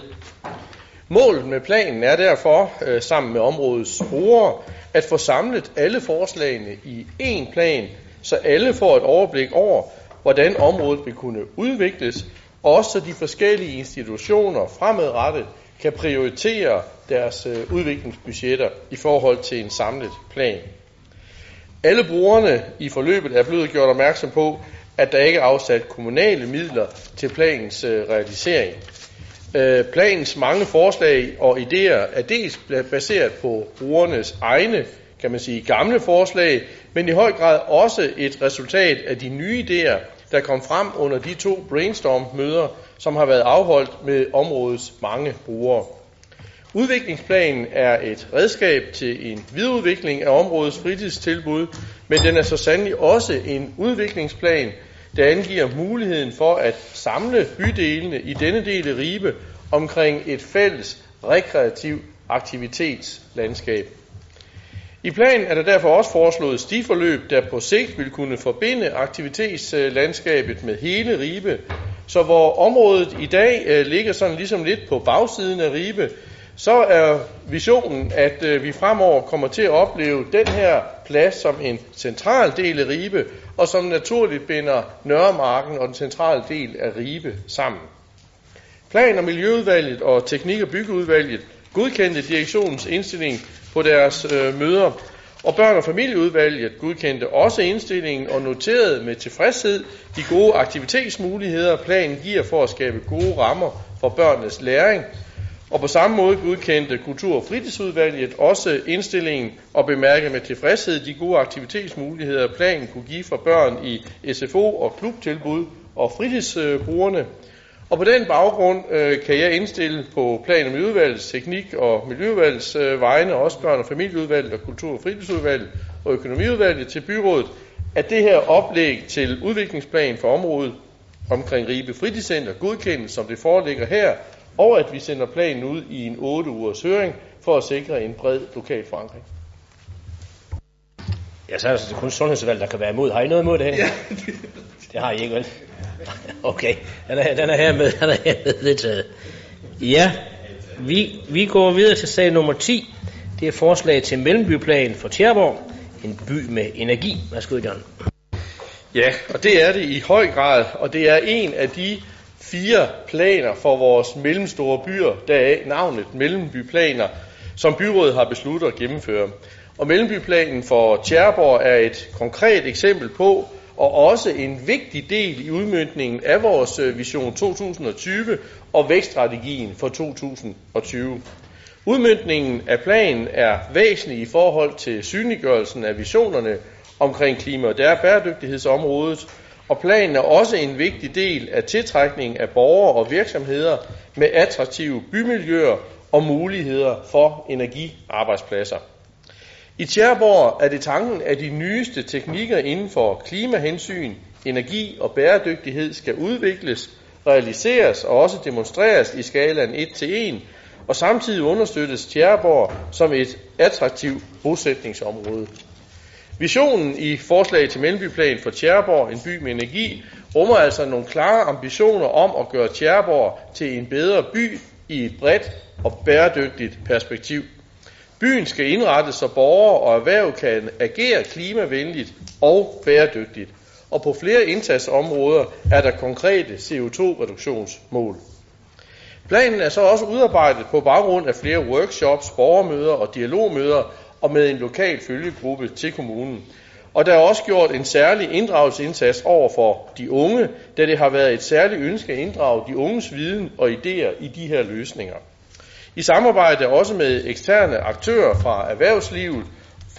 Målet med planen er derfor, øh, sammen med områdets brugere, at få samlet alle forslagene i én plan, så alle får et overblik over, hvordan området vil kunne udvikles, også så de forskellige institutioner fremadrettet kan prioritere deres øh, udviklingsbudgetter i forhold til en samlet plan. Alle brugerne i forløbet er blevet gjort opmærksom på, at der ikke er afsat kommunale midler til planens øh, realisering. Øh, planens mange forslag og idéer er dels baseret på brugernes egne, kan man sige, gamle forslag, men i høj grad også et resultat af de nye idéer, der kom frem under de to brainstorm-møder, som har været afholdt med områdets mange brugere. Udviklingsplanen er et redskab til en videreudvikling af områdets fritidstilbud, men den er så sandelig også en udviklingsplan, der angiver muligheden for at samle bydelene i denne del af Ribe omkring et fælles rekreativ aktivitetslandskab. I planen er der derfor også foreslået stiforløb, der på sigt vil kunne forbinde aktivitetslandskabet med hele Ribe, så hvor området i dag øh, ligger sådan ligesom lidt på bagsiden af Ribe, så er visionen, at øh, vi fremover kommer til at opleve den her plads som en central del af Ribe, og som naturligt binder Nørremarken og den centrale del af Ribe sammen. Plan- og Miljøudvalget og Teknik- og Byggeudvalget godkendte direktionens indstilling på deres øh, møder, og Børn- og Familieudvalget godkendte også indstillingen og noterede med tilfredshed de gode aktivitetsmuligheder, planen giver for at skabe gode rammer for børnenes læring. Og på samme måde godkendte Kultur- og Fritidsudvalget også indstillingen og bemærkede med tilfredshed de gode aktivitetsmuligheder, planen kunne give for børn i SFO og klubtilbud og fritidsbrugerne. Og på den baggrund øh, kan jeg indstille på plan- og miljøudvalgets, teknik- og miljøudvalgets øh, vegne, også børn- og familieudvalget og kultur- og fritidsudvalget og økonomiudvalget til byrådet, at det her oplæg til udviklingsplan for området omkring Ribe Fritidscenter godkendes, som det foreligger her, og at vi sender planen ud i en 8 ugers høring for at sikre en bred lokal forankring. Ja, så er det kun sundhedsvalg, der kan være imod. Har I noget imod det? Ja. det har I ikke, vel? Okay, den er, den er hermed, den er hermed vedtaget. Ja, vi, vi går videre til sag nummer 10. Det er forslag til mellembyplan for Tjerborg. En by med energi. Værsgo, John. Ja, og det er det i høj grad, og det er en af de fire planer for vores mellemstore byer, der er navnet mellembyplaner, som byrådet har besluttet at gennemføre. Og mellembyplanen for Tjerborg er et konkret eksempel på, og også en vigtig del i udmyndningen af vores øh, Vision 2020 og vækststrategien for 2020. Udmyndningen af planen er væsentlig i forhold til synliggørelsen af visionerne omkring klima- og bæredygtighedsområdet, og planen er også en vigtig del af tiltrækningen af borgere og virksomheder med attraktive bymiljøer og muligheder for energiarbejdspladser. I Tjerborg er det tanken, at de nyeste teknikker inden for klimahensyn, energi og bæredygtighed skal udvikles, realiseres og også demonstreres i skalaen 1 til 1, og samtidig understøttes Tjerborg som et attraktivt bosætningsområde. Visionen i forslag til Mellembyplan for Tjæreborg, en by med energi, rummer altså nogle klare ambitioner om at gøre Tjæreborg til en bedre by i et bredt og bæredygtigt perspektiv. Byen skal indrettes, så borgere og erhverv kan agere klimavenligt og bæredygtigt. Og på flere indsatsområder er der konkrete CO2-reduktionsmål. Planen er så også udarbejdet på baggrund af flere workshops, borgermøder og dialogmøder og med en lokal følgegruppe til kommunen. Og der er også gjort en særlig inddragelsesindsats over for de unge, da det har været et særligt ønske at inddrage de unges viden og idéer i de her løsninger. I samarbejde også med eksterne aktører fra erhvervslivet,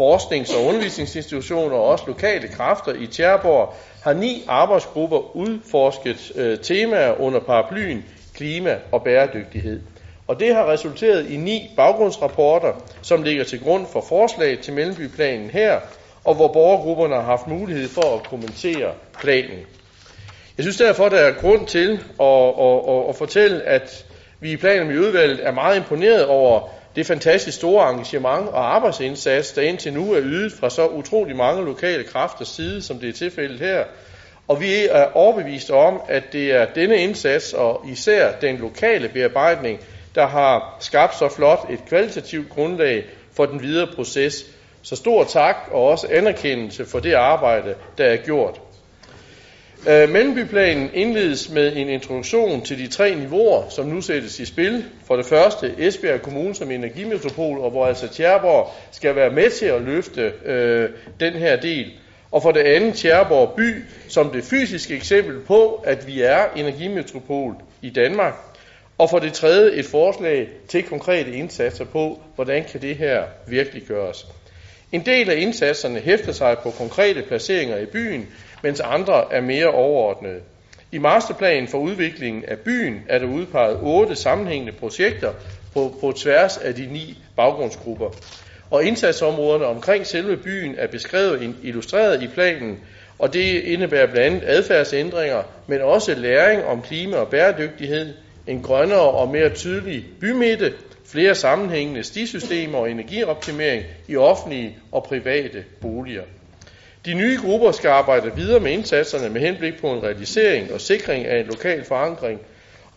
forsknings- og undervisningsinstitutioner og også lokale kræfter i Tjærborg har ni arbejdsgrupper udforsket øh, temaer under paraplyen klima og bæredygtighed. Og det har resulteret i ni baggrundsrapporter, som ligger til grund for forslag til Mellembyplanen her, og hvor borgergrupperne har haft mulighed for at kommentere planen. Jeg synes derfor, der er grund til at, at, at, at fortælle, at vi i planen i udvalget er meget imponeret over det fantastisk store engagement og arbejdsindsats, der indtil nu er ydet fra så utrolig mange lokale kræfters side, som det er tilfældet her. Og vi er overbevist om, at det er denne indsats og især den lokale bearbejdning, der har skabt så flot et kvalitativt grundlag for den videre proces. Så stor tak og også anerkendelse for det arbejde, der er gjort. Øh, Mellembyplanen indledes med en introduktion til de tre niveauer, som nu sættes i spil. For det første Esbjerg Kommune som energimetropol, og hvor altså Tjerborg skal være med til at løfte øh, den her del. Og for det andet Tjerborg by som det fysiske eksempel på, at vi er energimetropol i Danmark. Og for det tredje et forslag til konkrete indsatser på, hvordan kan det her virkelig gøres. En del af indsatserne hæfter sig på konkrete placeringer i byen, mens andre er mere overordnede. I masterplanen for udviklingen af byen er der udpeget otte sammenhængende projekter på, på tværs af de ni baggrundsgrupper. Og indsatsområderne omkring selve byen er beskrevet illustreret i planen, og det indebærer blandt andet adfærdsændringer, men også læring om klima og bæredygtighed, en grønnere og mere tydelig bymidte, flere sammenhængende stisystemer og energioptimering i offentlige og private boliger. De nye grupper skal arbejde videre med indsatserne med henblik på en realisering og sikring af en lokal forankring,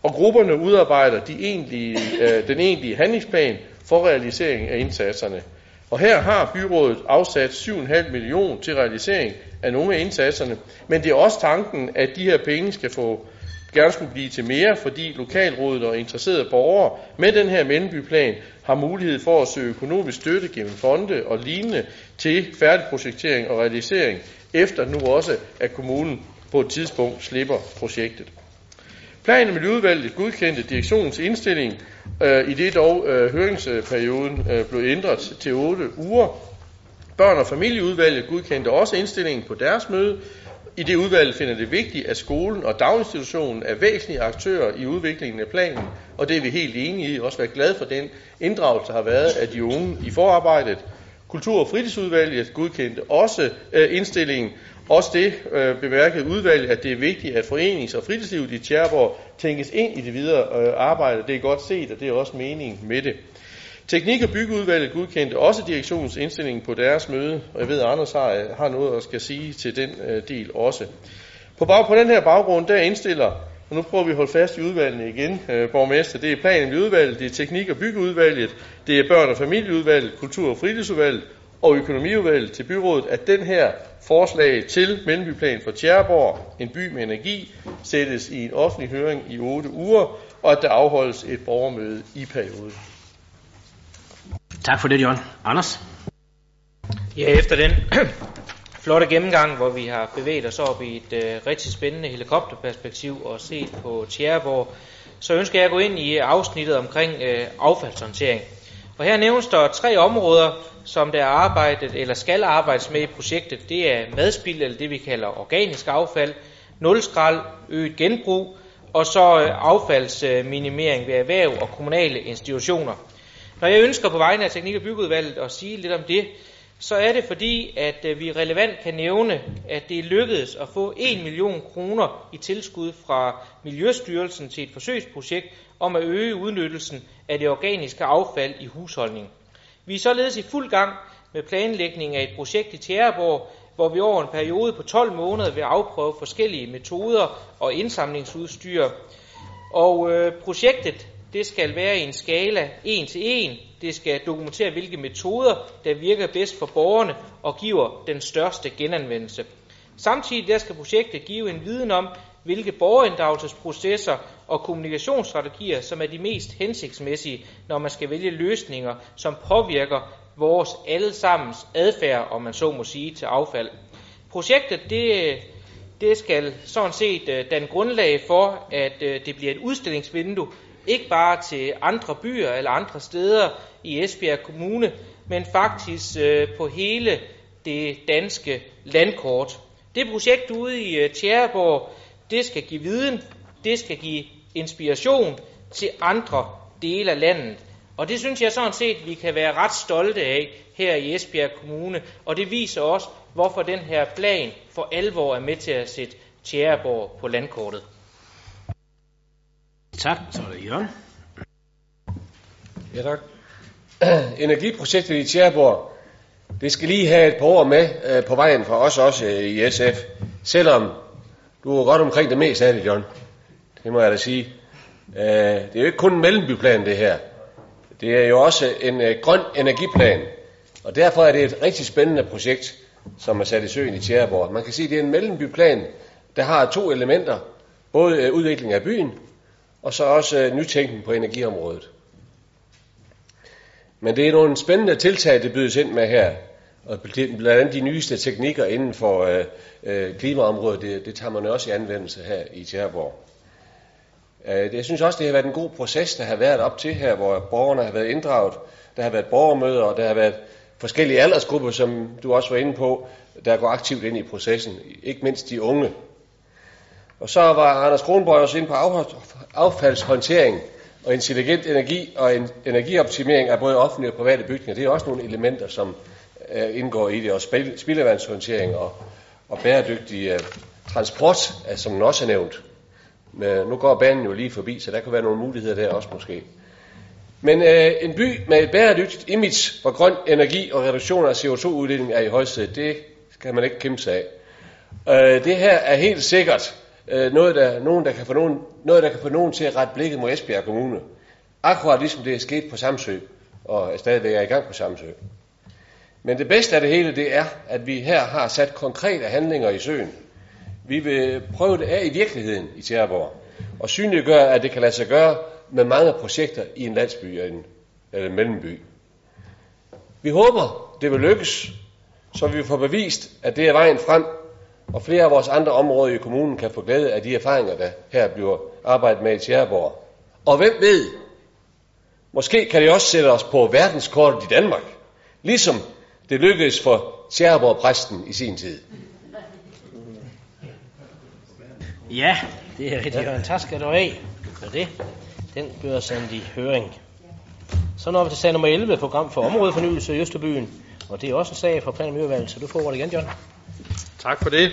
og grupperne udarbejder de egentlige, øh, den egentlige handlingsplan for realisering af indsatserne. Og her har byrådet afsat 7,5 millioner til realisering af nogle af indsatserne, men det er også tanken, at de her penge skal få gerne skulle blive til mere, fordi lokalrådet og interesserede borgere med den her mellembyplan har mulighed for at søge økonomisk støtte gennem fonde og lignende til færdigprojektering og realisering, efter nu også at kommunen på et tidspunkt slipper projektet. Planen og Miljøudvalget godkendte direktionens indstilling, øh, i det dog øh, høringsperioden øh, blev ændret til 8 uger. Børn- og familieudvalget godkendte også indstillingen på deres møde, i det udvalg finder det vigtigt, at skolen og daginstitutionen er væsentlige aktører i udviklingen af planen, og det er vi helt enige i. Også være glade for den inddragelse, der har været af de unge i forarbejdet. Kultur- og fritidsudvalget godkendte også øh, indstillingen. Også det øh, bemærkede udvalget, at det er vigtigt, at forenings- og fritidslivet i Tjerborg tænkes ind i det videre øh, arbejde. Det er godt set, og det er også meningen med det. Teknik- og byggeudvalget godkendte også direktionens indstilling på deres møde, og jeg ved, at Anders har, har noget at skal sige til den øh, del også. På, bag, på den her baggrund, der indstiller, og nu prøver vi at holde fast i udvalgene igen, øh, borgmester, det er planen i udvalget, det er teknik- og byggeudvalget, det er børn- og familieudvalget, kultur- og fritidsudvalget og økonomiudvalget til byrådet, at den her forslag til Mellembyplan for Tjæreborg, en by med energi, sættes i en offentlig høring i 8 uger, og at der afholdes et borgermøde i perioden. Tak for det, John. Anders? Ja, efter den flotte gennemgang, hvor vi har bevæget os op i et øh, rigtig spændende helikopterperspektiv og set på Tjæreborg, så ønsker jeg at gå ind i afsnittet omkring øh, affaldshåndtering. Og her nævnes der tre områder, som der er arbejdet eller skal arbejdes med i projektet. Det er madspild, eller det vi kalder organisk affald, nulskrald, øget genbrug, og så øh, affaldsminimering ved erhverv og kommunale institutioner. Når jeg ønsker på vegne af Teknik- og Byggeudvalget at sige lidt om det, så er det fordi, at øh, vi relevant kan nævne, at det er lykkedes at få 1 million kroner i tilskud fra Miljøstyrelsen til et forsøgsprojekt om at øge udnyttelsen af det organiske affald i husholdningen. Vi er således i fuld gang med planlægning af et projekt i Tjæreborg, hvor vi over en periode på 12 måneder vil afprøve forskellige metoder og indsamlingsudstyr. Og øh, projektet det skal være i en skala 1 til 1. Det skal dokumentere, hvilke metoder, der virker bedst for borgerne og giver den største genanvendelse. Samtidig der skal projektet give en viden om, hvilke borgerinddragelsesprocesser og kommunikationsstrategier, som er de mest hensigtsmæssige, når man skal vælge løsninger, som påvirker vores allesammens adfærd, om man så må sige, til affald. projektet det, det skal sådan set øh, danne grundlag for, at øh, det bliver et udstillingsvindue, ikke bare til andre byer eller andre steder i Esbjerg Kommune, men faktisk øh, på hele det danske landkort. Det projekt ude i øh, Tjæreborg, det skal give viden, det skal give inspiration til andre dele af landet. Og det synes jeg sådan set, vi kan være ret stolte af her i Esbjerg Kommune, og det viser også, hvorfor den her plan for alvor er med til at sætte Tjæreborg på landkortet. Tak, så er det Jørgen. Ja, tak. Energiprojektet i Tjæreborg, det skal lige have et par ord med øh, på vejen for os også øh, i SF, selvom du er godt omkring det meste af det, John. Det må jeg da sige. Øh, det er jo ikke kun en mellembyplan, det her. Det er jo også en øh, grøn energiplan, og derfor er det et rigtig spændende projekt, som er sat i søen i Tjæreborg. Man kan sige, at det er en mellembyplan, der har to elementer. Både øh, udvikling af byen, og så også øh, nytænkning på energiområdet. Men det er nogle spændende tiltag, det bydes ind med her. Og blandt andet de nyeste teknikker inden for øh, øh, klimaområdet, det, det tager man også i anvendelse her i Tjæreborg. Øh, jeg synes også, det har været en god proces, der har været op til her, hvor borgerne har været inddraget. Der har været borgermøder, og der har været forskellige aldersgrupper, som du også var inde på, der går aktivt ind i processen, ikke mindst de unge. Og så var Anders Kronborg også inde på affaldshåndtering og intelligent energi og en energioptimering af både offentlige og private bygninger. Det er også nogle elementer, som uh, indgår i det, og spildevandshåndtering og, og bæredygtig øh, transport, som den også er nævnt. Men nu går banen jo lige forbi, så der kan være nogle muligheder der også måske. Men øh, en by med et bæredygtigt image for grøn energi og reduktion af CO2-udledning er i højsædet. Det kan man ikke kæmpe sig af. Øh, det her er helt sikkert øh, noget, der, nogen, der kan få nogen, noget, der kan få nogen til at rette blikket mod Esbjerg Kommune. Akkurat ligesom det er sket på Samsø, og stadigvæk er i gang på Samsø. Men det bedste af det hele, det er, at vi her har sat konkrete handlinger i søen. Vi vil prøve det af i virkeligheden i Tjæreborg, og synliggøre, at det kan lade sig gøre med mange projekter i en landsby eller en, eller en mellemby. Vi håber, det vil lykkes, så vi får bevist, at det er vejen frem, og flere af vores andre områder i kommunen kan få glæde af de erfaringer, der her bliver arbejdet med i Tjerborg. Og hvem ved, måske kan det også sætte os på verdenskortet i Danmark, ligesom det lykkedes for Tjerborg præsten i sin tid. Ja, det er rigtig ja. Tak skal du have for det. Den bliver sendt i høring. Så når vi til sag nummer 11, program for områdefornyelse i Østerbyen. Og det er også en sag fra plan- og så du får ordet igen, John. Tak for det.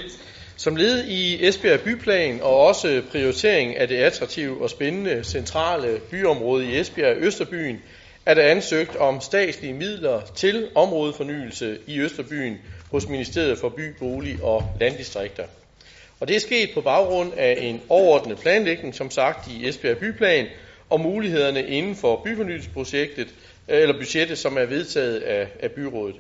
Som led i Esbjerg Byplan og også prioritering af det attraktive og spændende centrale byområde i Esbjerg Østerbyen, er der ansøgt om statslige midler til områdefornyelse i Østerbyen hos Ministeriet for By, Bolig og Landdistrikter. Og det er sket på baggrund af en overordnet planlægning, som sagt i Esbjerg Byplan, og mulighederne inden for byfornyelsesprojektet, eller budgettet, som er vedtaget af, af byrådet.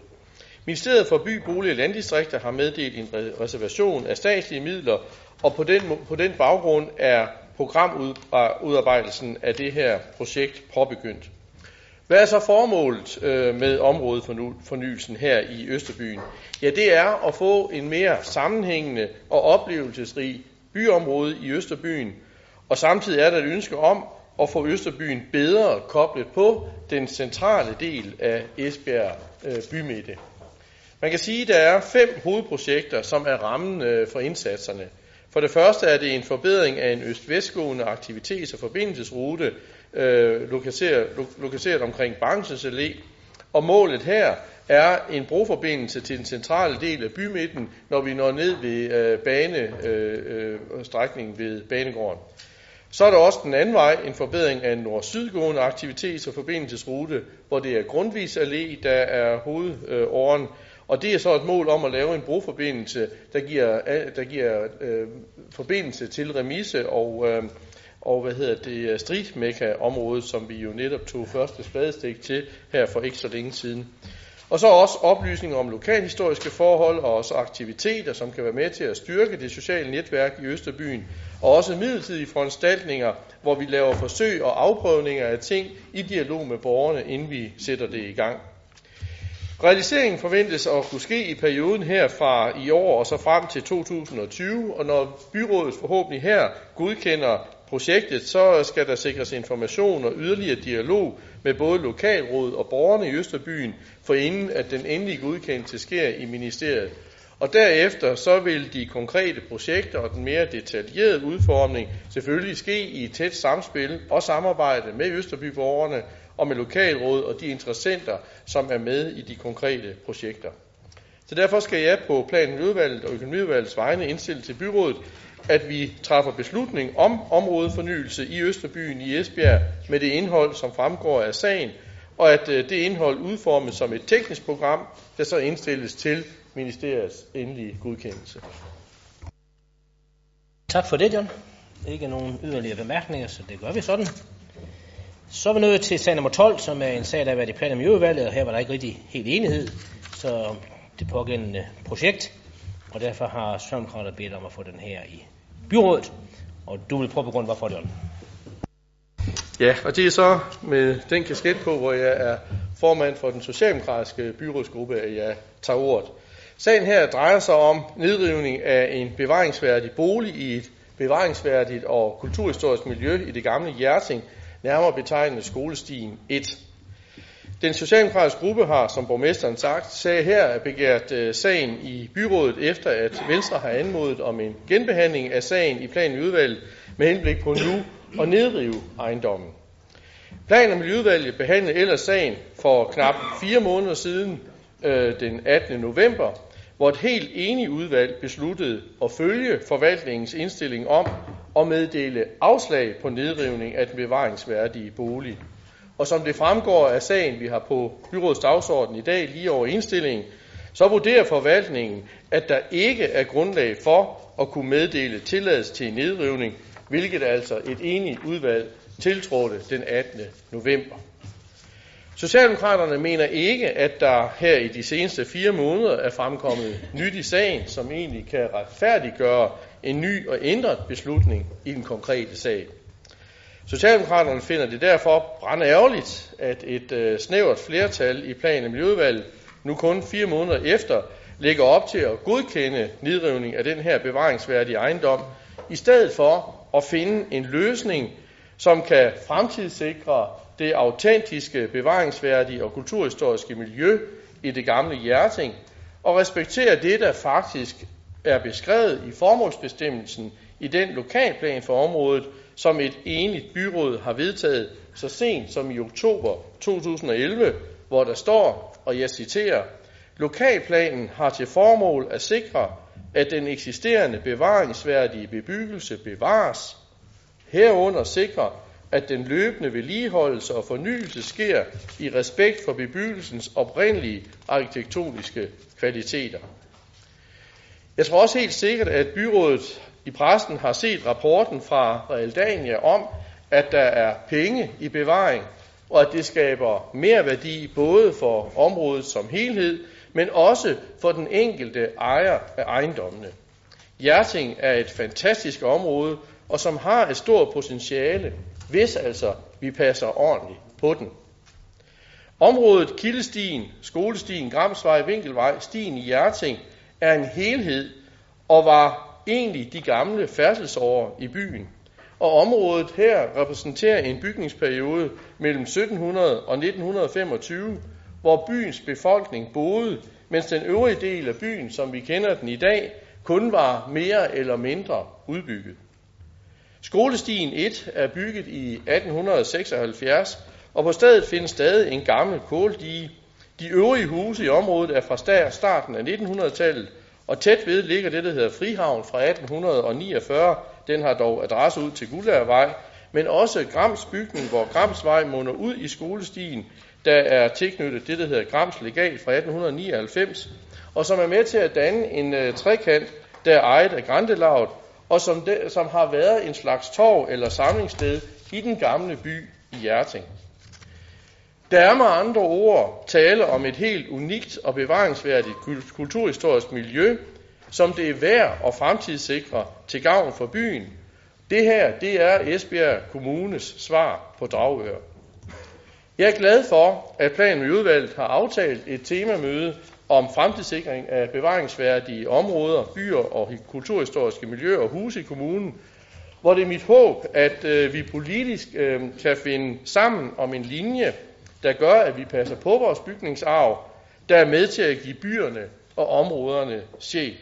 Ministeriet for By, Bolig og Landdistrikter har meddelt en reservation af statslige midler, og på den, på den baggrund er programudarbejdelsen af det her projekt påbegyndt. Hvad er så formålet øh, med områdefornyelsen her i Østerbyen? Ja, det er at få en mere sammenhængende og oplevelsesrig byområde i Østerbyen, og samtidig er der et ønske om at få Østerbyen bedre koblet på den centrale del af Esbjerg øh, bymidte. Man kan sige, at der er fem hovedprojekter, som er rammen øh, for indsatserne. For det første er det en forbedring af en øst-vestgående aktivitets- og forbindelsesrute, øh, lokaliseret, lo, lokaliseret omkring Bangsens Allé. Og målet her er en broforbindelse til den centrale del af bymidten, når vi når ned ved øh, banestrækningen øh, øh ved Banegården. Så er der også den anden vej, en forbedring af en nord-sydgående aktivitets- og forbindelsesrute, hvor det er grundvis allé, der er hovedåren. Øh, og det er så et mål om at lave en broforbindelse, der giver, øh, der giver øh, forbindelse til Remise og, øh, og hvad hedder det, Stridmekka-området, som vi jo netop tog første spadestik til her for ikke så længe siden. Og så også oplysninger om lokalhistoriske forhold og også aktiviteter, som kan være med til at styrke det sociale netværk i Østerbyen, og også midlertidige foranstaltninger, hvor vi laver forsøg og afprøvninger af ting i dialog med borgerne, inden vi sætter det i gang. Realiseringen forventes at kunne ske i perioden her fra i år og så frem til 2020, og når byrådet forhåbentlig her godkender projektet, så skal der sikres information og yderligere dialog med både lokalråd og borgerne i Østerbyen, for inden at den endelige godkendelse sker i ministeriet. Og derefter så vil de konkrete projekter og den mere detaljerede udformning selvfølgelig ske i et tæt samspil og samarbejde med Østerbyborgerne og med lokalråd og de interessenter, som er med i de konkrete projekter. Så derfor skal jeg på planudvalget og økonomiudvalgets vegne indstille til byrådet, at vi træffer beslutning om områdefornyelse i Østerbyen i Esbjerg med det indhold, som fremgår af sagen, og at øh, det indhold udformes som et teknisk program, der så indstilles til ministeriets endelige godkendelse. Tak for det, John. Ikke nogen yderligere bemærkninger, så det gør vi sådan. Så er vi nået til sag nummer 12, som er en sag, der har været i plan- og miljøudvalget, og her var der ikke rigtig helt enighed, så det pågældende projekt, og derfor har Socialdemokraterne bedt om at få den her i byrådet, og du vil prøve på grund, hvorfor John. Ja, og det er så med den kasket på, hvor jeg er formand for den socialdemokratiske byrådsgruppe, at jeg tager ordet. Sagen her drejer sig om nedrivning af en bevaringsværdig bolig i et bevaringsværdigt og kulturhistorisk miljø i det gamle Hjerting, nærmere betegnet skolestien 1. Den socialdemokratiske gruppe har, som borgmesteren sagt, sagde her begært øh, sagen i byrådet efter, at Venstre har anmodet om en genbehandling af sagen i planen i udvalget med henblik på nu at nedrive ejendommen. Plan- og Miljøudvalget behandlede ellers sagen for knap fire måneder siden, øh, den 18. november, hvor et helt enigt udvalg besluttede at følge forvaltningens indstilling om og meddele afslag på nedrivning af den bevaringsværdige bolig. Og som det fremgår af sagen, vi har på byrådets dagsorden i dag, lige over indstillingen, så vurderer forvaltningen, at der ikke er grundlag for at kunne meddele tilladelse til nedrivning, hvilket altså et enigt udvalg tiltrådte den 18. november. Socialdemokraterne mener ikke, at der her i de seneste fire måneder er fremkommet nyt i sagen, som egentlig kan retfærdiggøre en ny og ændret beslutning i den konkrete sag. Socialdemokraterne finder det derfor brænde ærgerligt, at et øh, snævert flertal i plan- og miljøudvalget nu kun fire måneder efter lægger op til at godkende nedrivning af den her bevaringsværdige ejendom, i stedet for at finde en løsning, som kan fremtidssikre det autentiske, bevaringsværdige og kulturhistoriske miljø i det gamle Hjerting, og respektere det, der faktisk er beskrevet i formålsbestemmelsen i den lokalplan for området, som et enigt byråd har vedtaget så sent som i oktober 2011, hvor der står, og jeg citerer, Lokalplanen har til formål at sikre, at den eksisterende bevaringsværdige bebyggelse bevares, herunder sikre, at den løbende vedligeholdelse og fornyelse sker i respekt for bebyggelsens oprindelige arkitektoniske kvaliteter. Jeg tror også helt sikkert, at byrådet i pressen har set rapporten fra Realdania om, at der er penge i bevaring, og at det skaber mere værdi både for området som helhed, men også for den enkelte ejer af ejendommene. Hjerting er et fantastisk område, og som har et stort potentiale, hvis altså vi passer ordentligt på den. Området Kildestien, Skolestien, Gramsvej, Vinkelvej, Stien i Hjerting er en helhed og var egentlig de gamle færdselsårer i byen. Og området her repræsenterer en bygningsperiode mellem 1700 og 1925, hvor byens befolkning boede, mens den øvrige del af byen, som vi kender den i dag, kun var mere eller mindre udbygget. Skolestien 1 er bygget i 1876, og på stedet findes stadig en gammel kåldige. De øvrige huse i området er fra starten af 1900-tallet, og tæt ved ligger det, der hedder Frihavn fra 1849. Den har dog adresse ud til Guldagervej, men også Grams bygning, hvor Gramsvej munder ud i skolestien, der er tilknyttet det, der hedder Grams Legat fra 1899, og som er med til at danne en uh, trekant, der er ejet af Grandelavet, og som, de, som har været en slags torv eller samlingssted i den gamle by i Hjerting. Der er med andre ord tale om et helt unikt og bevaringsværdigt kulturhistorisk miljø, som det er værd at fremtidssikre til gavn for byen. Det her, det er Esbjerg Kommunes svar på Dragør. Jeg er glad for, at planen i udvalget har aftalt et temamøde om fremtidssikring af bevaringsværdige områder, byer og kulturhistoriske miljøer og huse i kommunen, hvor det er mit håb, at øh, vi politisk øh, kan finde sammen om en linje, der gør, at vi passer på vores bygningsarv, der er med til at give byerne og områderne sjæl.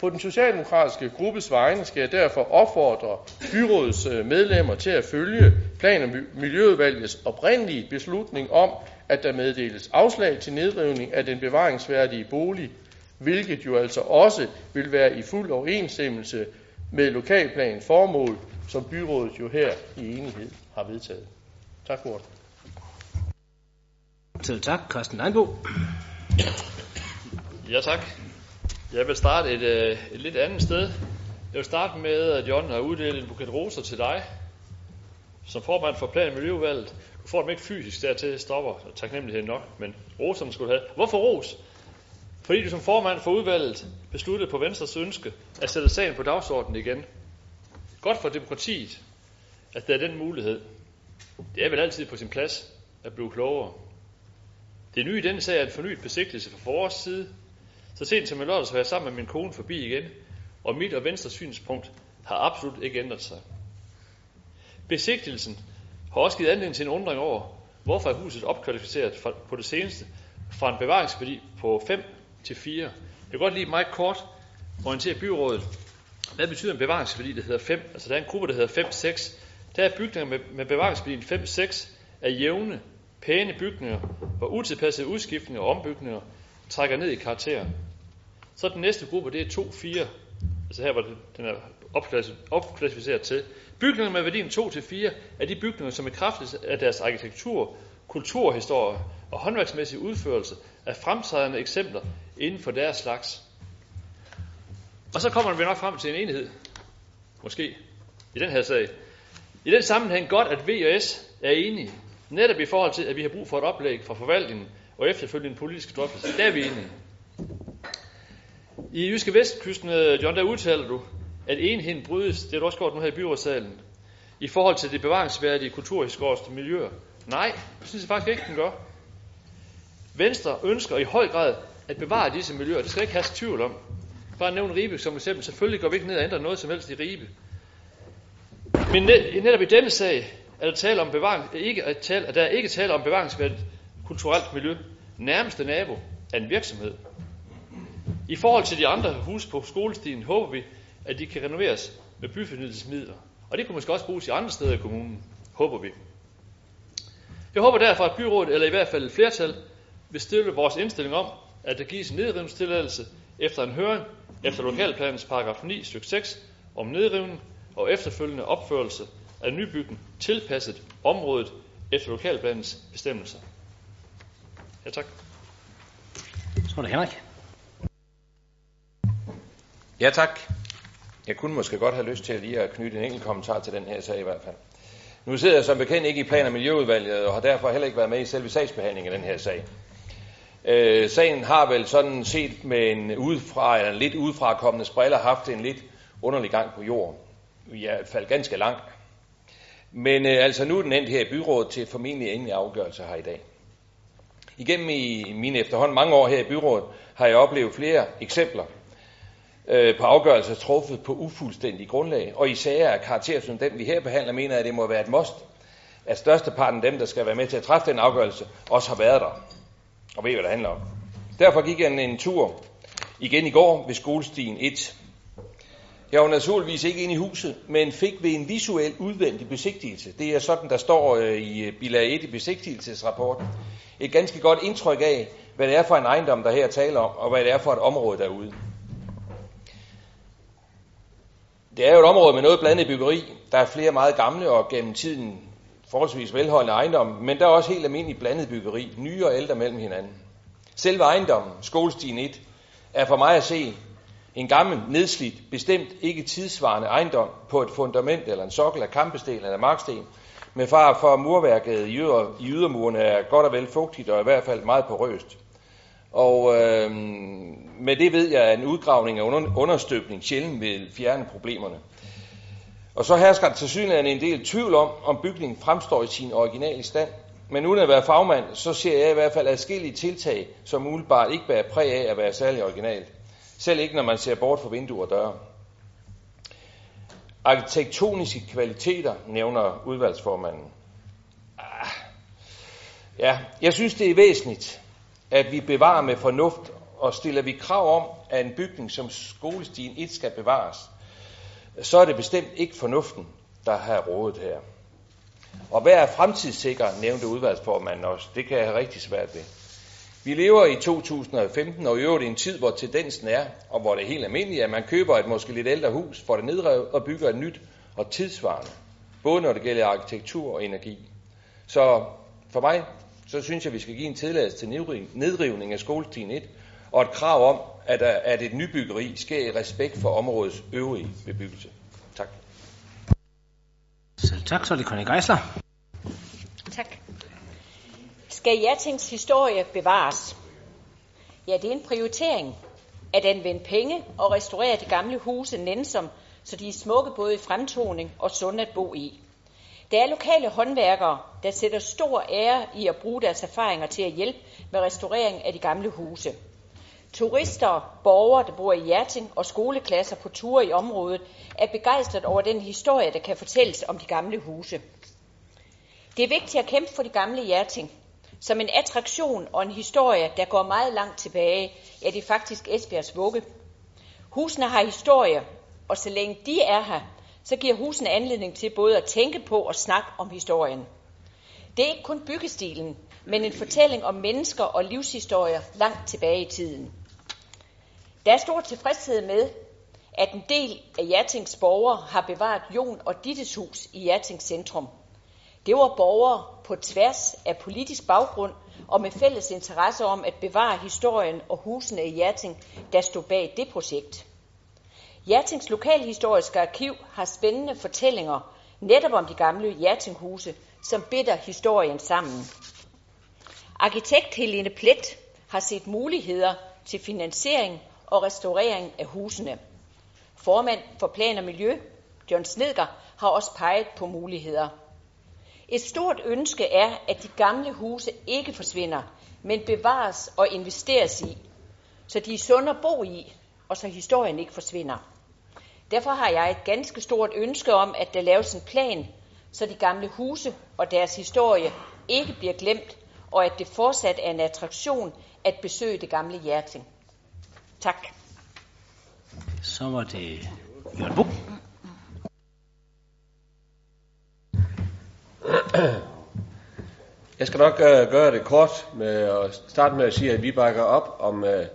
På den socialdemokratiske gruppes vegne skal jeg derfor opfordre byrådets øh, medlemmer til at følge plan- og miljøudvalgets oprindelige beslutning om, at der meddeles afslag til nedrivning af den bevaringsværdige bolig, hvilket jo altså også vil være i fuld overensstemmelse med lokalplanens formål, som byrådet jo her i enighed har vedtaget. Tak for ordet. Selv tak, Carsten Leinbo. Ja, tak. Jeg vil starte et, øh, et lidt andet sted. Jeg vil starte med, at John har uddelt en buket roser til dig, som formand for Plan- og Du får dem ikke fysisk dertil, stopper taknemmeligheden nok, men roserne skulle have. Hvorfor ros? Fordi du som formand for udvalget besluttede på Venstres ønske at sætte sagen på dagsordenen igen. Godt for demokratiet, at der er den mulighed. Det er vel altid på sin plads at blive klogere. Det nye i den sag er en fornyet besigtelse fra vores side. Så sent som i lørdags var jeg sammen med min kone forbi igen, og mit og venstre synspunkt har absolut ikke ændret sig. Besigtelsen har også givet anledning til en undring over, hvorfor er huset opkvalificeret på det seneste fra en bevaringsværdi på 5 til 4. Jeg kan godt lige meget kort orientere byrådet. Hvad betyder en bevaringsværdi, der hedder 5? Altså der er en gruppe, der hedder 5-6. Der er bygninger med, med bevaringsværdien 5-6 af jævne, pæne bygninger, og utilpassede udskiftninger og ombygninger trækker ned i karakter. Så den næste gruppe, det er 2-4. Altså her, hvor den er opklassificeret til. Bygninger med værdien 2-4 er de bygninger, som i kraft af deres arkitektur, kulturhistorie og håndværksmæssig udførelse er fremtrædende eksempler inden for deres slags. Og så kommer vi nok frem til en enighed, måske, i den her sag. I den sammenhæng godt, at V og S er enige, netop i forhold til, at vi har brug for et oplæg fra forvaltningen og efterfølgende en politisk drøftelse. Der er vi enige. I Jyske Vestkysten, øh, John, der udtaler du, at enheden brydes, det er du også gjort nu her i byrådssalen, i forhold til det bevaringsværdige kulturhistoriske miljøer. Nej, det synes jeg faktisk ikke, den gør. Venstre ønsker i høj grad at bevare disse miljøer. Det skal ikke have tvivl om. Bare nævne Ribe som eksempel. Selvfølgelig går vi ikke ned og ændrer noget som helst i Ribe. Men netop i denne sag er der tale om bevaring, ikke at, tale, at der ikke tale om bevaringsværdigt kulturelt miljø. Nærmeste nabo er en virksomhed. I forhold til de andre huse på skolestien håber vi, at de kan renoveres med byfornyelsesmidler. Og det kunne måske også bruges i andre steder i kommunen, håber vi. Jeg håber derfor, at byrådet, eller i hvert fald et flertal, vil støtte vores indstilling om, at der gives en nedrivningstilladelse efter en høring efter lokalplanens paragraf 9 stykke 6 om nedrivning og efterfølgende opførelse af nybyggen tilpasset området efter lokalplanens bestemmelser. Ja, tak. Så er det Henrik. Ja, tak. Jeg kunne måske godt have lyst til lige at knytte en enkelt kommentar til den her sag i hvert fald. Nu sidder jeg som bekendt ikke i plan- og miljøudvalget, og har derfor heller ikke været med i selve sagsbehandlingen af den her sag. Øh, sagen har vel sådan set med en udefra, eller en lidt udefra kommende briller haft en lidt underlig gang på jorden. I hvert fald ganske langt. Men øh, altså nu er den endt her i byrådet til formentlig endelig afgørelse her i dag. Igennem i mine efterhånden mange år her i byrådet har jeg oplevet flere eksempler øh, på afgørelser truffet på ufuldstændig grundlag. Og i sager af karakter som den, vi her behandler, mener jeg, at det må være et must, at størsteparten af dem, der skal være med til at træffe den afgørelse, også har været der og ved, hvad det handler om. Derfor gik jeg en, en tur igen i går ved skolestien 1. Jeg var naturligvis ikke inde i huset, men fik ved en visuel udvendig besigtigelse, det er sådan, der står øh, i øh, bilag 1 i besigtigelsesrapporten, et ganske godt indtryk af, hvad det er for en ejendom, der her taler om, og hvad det er for et område derude. Det er jo et område med noget blandet byggeri. Der er flere meget gamle og gennem tiden forholdsvis velholdende ejendomme, men der er også helt almindelig blandet byggeri, nye og ældre mellem hinanden. Selve ejendommen, skolestien 1, er for mig at se en gammel, nedslidt, bestemt ikke tidsvarende ejendom på et fundament eller en sokkel af kampesten eller marksten, med far for murværket i, yder, i ydermurene er godt og vel fugtigt og i hvert fald meget porøst. Og øh, med det ved jeg, at en udgravning af under, understøbning sjældent vil fjerne problemerne. Og så hersker der tilsyneladende en del tvivl om, om bygningen fremstår i sin originale stand. men uden at være fagmand, så ser jeg i hvert fald adskillige tiltag, som umiddelbart ikke bærer præg af at være særlig originalt. Selv ikke når man ser bort fra vinduer og døre. Arkitektoniske kvaliteter, nævner udvalgsformanden. Ah, ja, jeg synes, det er væsentligt, at vi bevarer med fornuft, og stiller vi krav om, at en bygning som skolestien 1 skal bevares, så er det bestemt ikke fornuften, der har rådet her. Og hvad er fremtidssikker, nævnte udvalgsformanden også. Det kan jeg have rigtig svært ved. Vi lever i 2015, og i øvrigt i en tid, hvor tendensen er, og hvor det er helt almindeligt, at man køber et måske lidt ældre hus, får det nedrevet og bygger et nyt og tidsvarende. Både når det gælder arkitektur og energi. Så for mig, så synes jeg, at vi skal give en tilladelse til nedrivning af skolestien 1, og et krav om, at, at et nybyggeri sker i respekt for områdets øvrige bebyggelse. Tak. Selv tak, så er det Conny Geisler. Skal Jatings historie bevares? Ja, det er en prioritering at anvende penge og restaurere de gamle huse nænsom, så de er smukke både i fremtoning og sunde at bo i. Der er lokale håndværkere, der sætter stor ære i at bruge deres erfaringer til at hjælpe med restaurering af de gamle huse. Turister, borgere, der bor i Hjerting og skoleklasser på ture i området, er begejstret over den historie, der kan fortælles om de gamle huse. Det er vigtigt at kæmpe for de gamle Hjerting, som en attraktion og en historie, der går meget langt tilbage. Ja, det er faktisk Esbjergs vugge. Husene har historie, og så længe de er her, så giver husene anledning til både at tænke på og snakke om historien. Det er ikke kun byggestilen, men en fortælling om mennesker og livshistorier langt tilbage i tiden. Der er stor tilfredshed med, at en del af Hjertings borgere har bevaret Jon og Dittes hus i Hjertings centrum. Det var borgere på tværs af politisk baggrund og med fælles interesse om at bevare historien og husene i Hjerting, der stod bag det projekt. Hjertings lokalhistoriske arkiv har spændende fortællinger netop om de gamle Hjertinghuse, som binder historien sammen. Arkitekt Helene Plet har set muligheder til finansiering og restaurering af husene. Formand for Plan og Miljø, John Snedker, har også peget på muligheder. Et stort ønske er, at de gamle huse ikke forsvinder, men bevares og investeres i, så de er sunde at bo i, og så historien ikke forsvinder. Derfor har jeg et ganske stort ønske om, at der laves en plan, så de gamle huse og deres historie ikke bliver glemt, og at det fortsat er en attraktion at besøge det gamle Hjerting. Tak. Så var det Jørgen Jeg skal nok øh, gøre det kort med at starte med at sige, at vi bakker op om øh,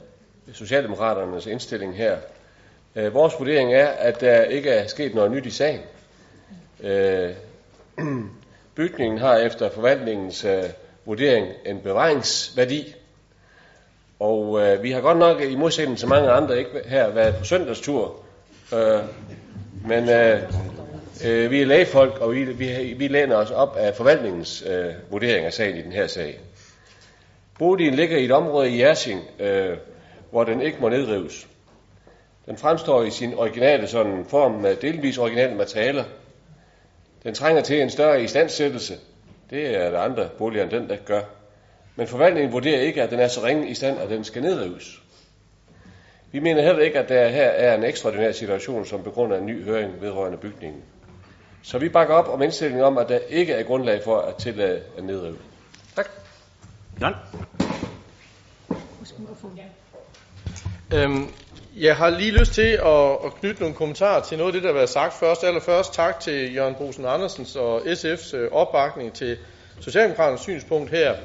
Socialdemokraternes indstilling her. Øh, vores vurdering er, at der ikke er sket noget nyt i sagen. Øh, bygningen har efter forvaltningens øh, vurdering en bevaringsværdi, og øh, vi har godt nok i modsætning til mange andre ikke her været på søndagstur, øh, men øh, Øh, vi er lægefolk, og vi, vi, vi læner os op af forvaltningens øh, vurdering af sagen i den her sag. Boligen ligger i et område i Jersing, øh, hvor den ikke må nedrives. Den fremstår i sin originale sådan form med delvis originale materialer. Den trænger til en større istandsættelse. Det er der andre boliger end den, der gør. Men forvaltningen vurderer ikke, at den er så ringe i stand, at den skal nedrives. Vi mener heller ikke, at der her er en ekstraordinær situation, som begrunder en ny høring vedrørende bygningen. Så vi bakker op om indstillingen om, at der ikke er grundlag for at tillade en nedrivning. Tak. Jan? Øhm, jeg har lige lyst til at, at knytte nogle kommentarer til noget af det, der har været sagt først. Allerførst tak til Jørgen Bosen Andersens og SF's øh, opbakning til Socialdemokraternes synspunkt her.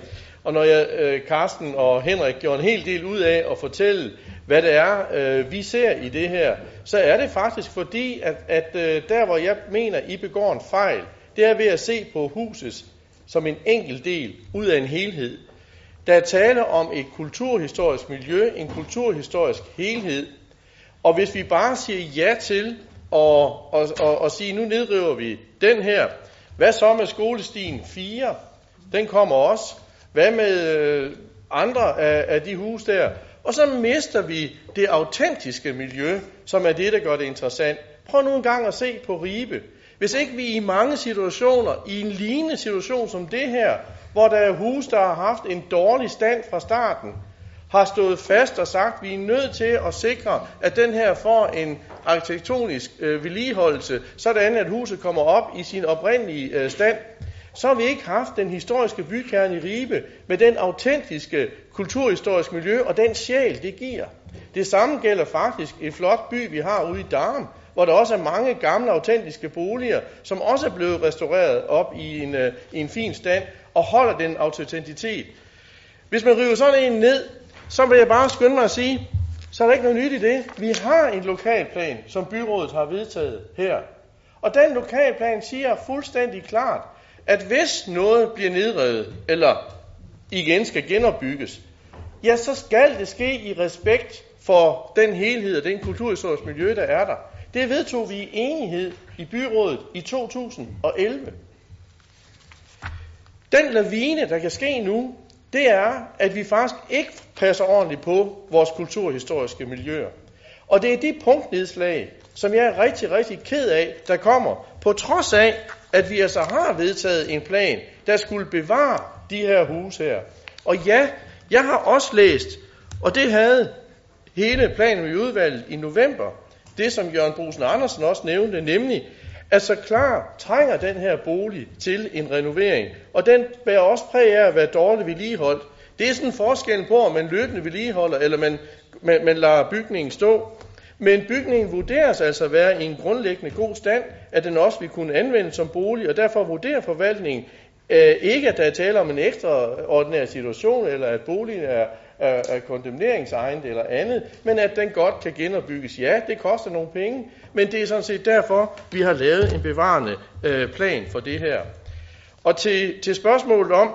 Og når jeg, øh, Carsten og Henrik, gjorde en hel del ud af at fortælle, hvad det er, øh, vi ser i det her, så er det faktisk fordi, at, at øh, der hvor jeg mener, I begår en fejl, det er ved at se på huset som en enkelt del ud af en helhed. Der er tale om et kulturhistorisk miljø, en kulturhistorisk helhed, og hvis vi bare siger ja til og, og, og, og sige, nu nedriver vi den her, hvad så med skolestien 4? Den kommer også. Hvad med øh, andre af, af de huse der? Og så mister vi det autentiske miljø, som er det, der gør det interessant. Prøv nu en gang at se på Ribe. Hvis ikke vi i mange situationer, i en lignende situation som det her, hvor der er hus, der har haft en dårlig stand fra starten, har stået fast og sagt, at vi er nødt til at sikre, at den her får en arkitektonisk øh, vedligeholdelse, sådan at huset kommer op i sin oprindelige øh, stand, så har vi ikke haft den historiske bykerne i Ribe med den autentiske kulturhistorisk miljø og den sjæl, det giver. Det samme gælder faktisk et flot by, vi har ude i Darm, hvor der også er mange gamle, autentiske boliger, som også er blevet restaureret op i en, øh, i en fin stand og holder den autenticitet. Hvis man river sådan en ned, så vil jeg bare skynde mig at sige, så er der ikke noget nyt i det. Vi har en lokalplan, som byrådet har vedtaget her. Og den lokalplan siger fuldstændig klart, at hvis noget bliver nedrevet, eller igen skal genopbygges, ja, så skal det ske i respekt for den helhed og den kulturhistoriske miljø, der er der. Det vedtog vi i enighed i byrådet i 2011. Den lavine, der kan ske nu, det er, at vi faktisk ikke passer ordentligt på vores kulturhistoriske miljøer. Og det er de punktnedslag, som jeg er rigtig, rigtig ked af, der kommer, på trods af, at vi altså har vedtaget en plan, der skulle bevare de her huse her. Og ja, jeg har også læst, og det havde hele planen i udvalget i november, det som Jørgen Brusen Andersen også nævnte, nemlig at så klar trænger den her bolig til en renovering. Og den bærer også præg af at være dårligt vedligeholdt. Det er sådan en forskel på, om man løbende vedligeholder, eller man, man, man lader bygningen stå. Men bygningen vurderes altså at være i en grundlæggende god stand, at den også vil kunne anvendes som bolig, og derfor vurderer forvaltningen øh, ikke, at der er tale om en ekstraordinær situation, eller at boligen er, er, er kondemneringsegnet eller andet, men at den godt kan genopbygges. Ja, det koster nogle penge, men det er sådan set derfor, vi har lavet en bevarende øh, plan for det her. Og til, til spørgsmålet om,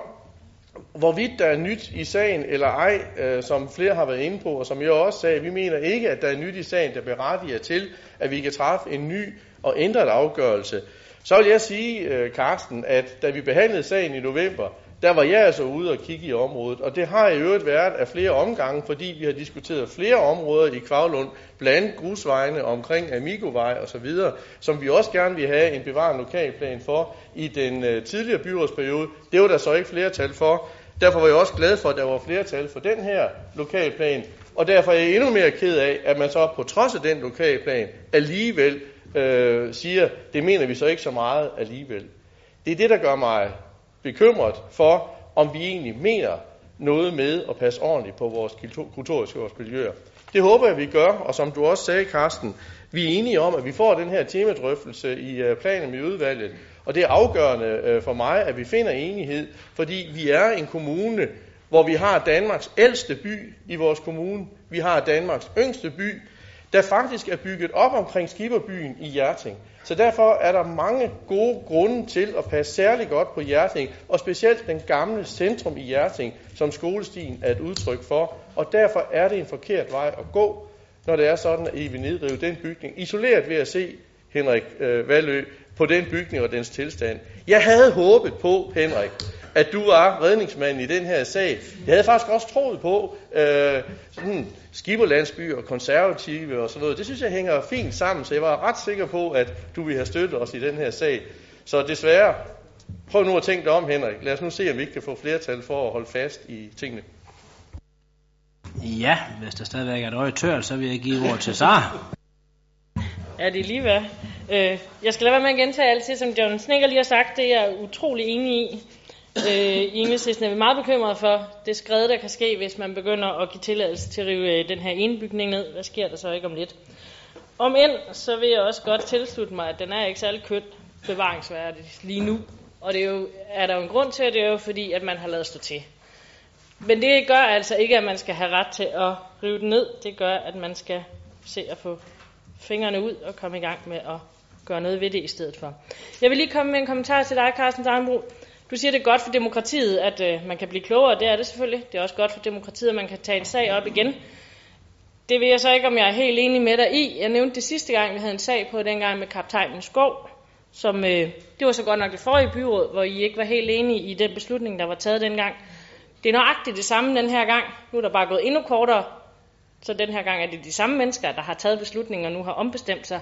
hvorvidt der er nyt i sagen eller ej, øh, som flere har været inde på, og som jeg også sagde, vi mener ikke, at der er nyt i sagen, der berettiger til, at vi kan træffe en ny og ændret afgørelse. Så vil jeg sige, øh, Karsten, at da vi behandlede sagen i november, der var jeg altså ude og kigge i området, og det har i øvrigt været af flere omgange, fordi vi har diskuteret flere områder i Kvavlund, blandt andet grusvejene omkring Amigovej og så videre, som vi også gerne vil have en bevarende lokalplan for i den øh, tidligere byrådsperiode. Det var der så ikke flertal for. Derfor var jeg også glad for, at der var flertal for den her lokalplan, og derfor er jeg endnu mere ked af, at man så på trods af den lokalplan alligevel øh, siger, det mener vi så ikke så meget alligevel. Det er det, der gør mig bekymret for, om vi egentlig mener noget med at passe ordentligt på vores kulturhistoriske miljøer. Det håber jeg, vi gør, og som du også sagde, Karsten, vi er enige om, at vi får den her temadrøftelse i øh, planen med udvalget, og det er afgørende øh, for mig, at vi finder enighed, fordi vi er en kommune, hvor vi har Danmarks ældste by i vores kommune, vi har Danmarks yngste by, der faktisk er bygget op omkring Skiberbyen i Hjerting. Så derfor er der mange gode grunde til at passe særlig godt på Hjerting, og specielt den gamle centrum i Hjerting, som skolestien er et udtryk for. Og derfor er det en forkert vej at gå, når det er sådan, at I vil nedrive den bygning. Isoleret ved at se, Henrik øh, Valø, på den bygning og dens tilstand. Jeg havde håbet på, Henrik, at du var redningsmand i den her sag. Jeg havde faktisk også troet på øh, sådan skiberlandsby og konservative og sådan noget. Det synes jeg hænger fint sammen, så jeg var ret sikker på, at du ville have støttet os i den her sag. Så desværre, prøv nu at tænke dig om, Henrik. Lad os nu se, om vi ikke kan få flertal for at holde fast i tingene. Ja, hvis der stadigvæk er et øje tørt, så vil jeg give ord til Sara. Ja, det er lige hvad. Øh, jeg skal lade være med at gentage alt det, som John Snikker lige har sagt. Det er jeg utrolig enig i. Øh, I enhedslisten er vi meget bekymrede for det skred, der kan ske, hvis man begynder at give tilladelse til at rive øh, den her ene bygning ned. Hvad sker der så ikke om lidt? Om end, så vil jeg også godt tilslutte mig, at den er ikke særlig kønt bevaringsværdig lige nu. Og det er, jo, er der jo en grund til, at det er jo fordi, at man har lavet stå til. Men det gør altså ikke, at man skal have ret til at rive den ned. Det gør, at man skal se at få fingrene ud og komme i gang med at gøre noget ved det i stedet for. Jeg vil lige komme med en kommentar til dig, Carsten Darnbro. Du siger, det er godt for demokratiet, at øh, man kan blive klogere. Det er det selvfølgelig. Det er også godt for demokratiet, at man kan tage en sag op igen. Det ved jeg så ikke, om jeg er helt enig med dig i. Jeg nævnte det sidste gang, vi havde en sag på, dengang med kaptajnen Skov. Som, øh, det var så godt nok det forrige byråd, hvor I ikke var helt enige i den beslutning, der var taget dengang. Det er nøjagtigt det samme den her gang. Nu er der bare gået endnu kortere. Så den her gang er det de samme mennesker, der har taget beslutningen og nu har ombestemt sig.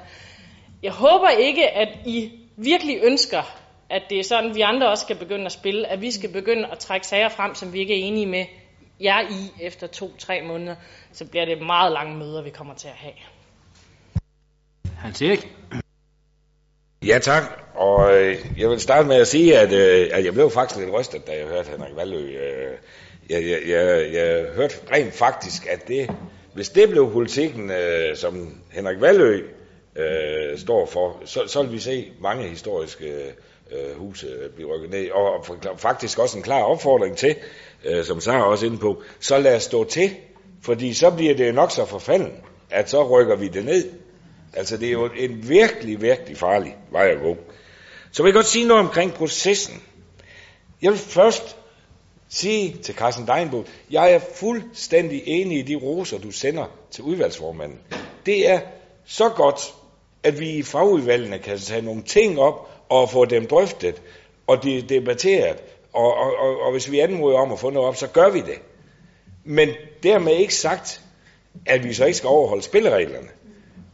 Jeg håber ikke, at I virkelig ønsker at det er sådan, vi andre også skal begynde at spille, at vi skal begynde at trække sager frem, som vi ikke er enige med jer i efter to-tre måneder, så bliver det meget lange møder, vi kommer til at have. Hans Erik? Ja tak, og øh, jeg vil starte med at sige, at, øh, at jeg blev faktisk lidt rystet, da jeg hørte Henrik Valø. Øh, jeg, jeg, jeg, jeg hørte rent faktisk, at det, hvis det blev politikken, øh, som Henrik Valø øh, står for, så, så vil vi se mange historiske øh, huse blive rykket ned. Og, og faktisk også en klar opfordring til, øh, som Sara også inde på, så lad os stå til, fordi så bliver det nok så forfalden, at så rykker vi det ned. Altså det er jo en virkelig, virkelig farlig vej at gå. Så vil jeg godt sige noget omkring processen. Jeg vil først sige til Carsten Deinbo, jeg er fuldstændig enig i de roser, du sender til udvalgsformanden. Det er så godt, at vi i fagudvalgene kan tage nogle ting op og få dem drøftet og de debatteret. Og, og, og, og hvis vi anmoder om at få noget op, så gør vi det. Men dermed ikke sagt, at vi så ikke skal overholde spillereglerne.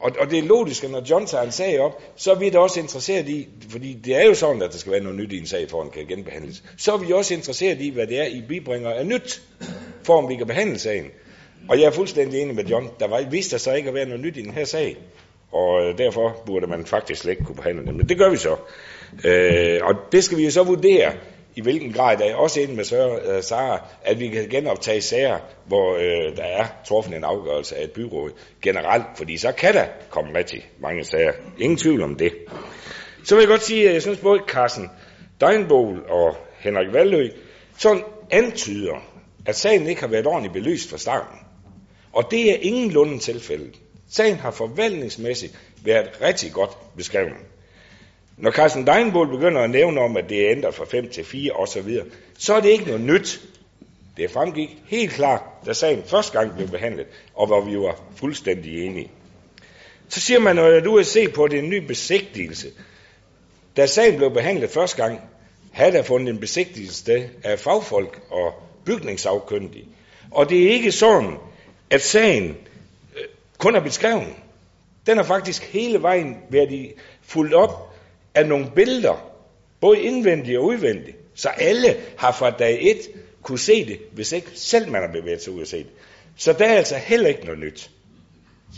Og, og det er logisk, at når John tager en sag op, så er vi da også interesseret i, fordi det er jo sådan, at der skal være noget nyt i en sag, for at den kan genbehandles. Så er vi også interesseret i, hvad det er, I bibringer af nyt, for om vi kan behandle sagen. Og jeg er fuldstændig enig med John. Der var, viste sig ikke at være noget nyt i den her sag. Og øh, derfor burde man faktisk slet ikke kunne behandle dem. Men det gør vi så. Øh, og det skal vi jo så vurdere i hvilken grad der er også inde med øh, Sara, at vi kan genoptage sager, hvor øh, der er truffet en afgørelse af et byråd generelt, fordi så kan der komme rigtig mange sager. Ingen tvivl om det. Så vil jeg godt sige, at jeg synes både Carsten Deinbol og Henrik Vallø sådan antyder, at sagen ikke har været ordentligt belyst fra starten. Og det er ingenlunde tilfældet. Sagen har forvaltningsmæssigt været rigtig godt beskrevet. Når Carsten Deinbold begynder at nævne om, at det er ændret fra 5 til 4 osv., så er det ikke noget nyt. Det fremgik helt klart, da sagen første gang blev behandlet, og hvor vi var fuldstændig enige. Så siger man, at du er set på, at det er en ny besigtigelse. Da sagen blev behandlet første gang, havde der fundet en besigtigelse sted af fagfolk og bygningsafkyndige. Og det er ikke sådan, at sagen kun er beskrevet. Den har faktisk hele vejen været fuldt op af nogle billeder, både indvendigt og udvendigt, så alle har fra dag et kunne se det, hvis ikke selv man har bevæget sig ud og se det. Så der er altså heller ikke noget nyt.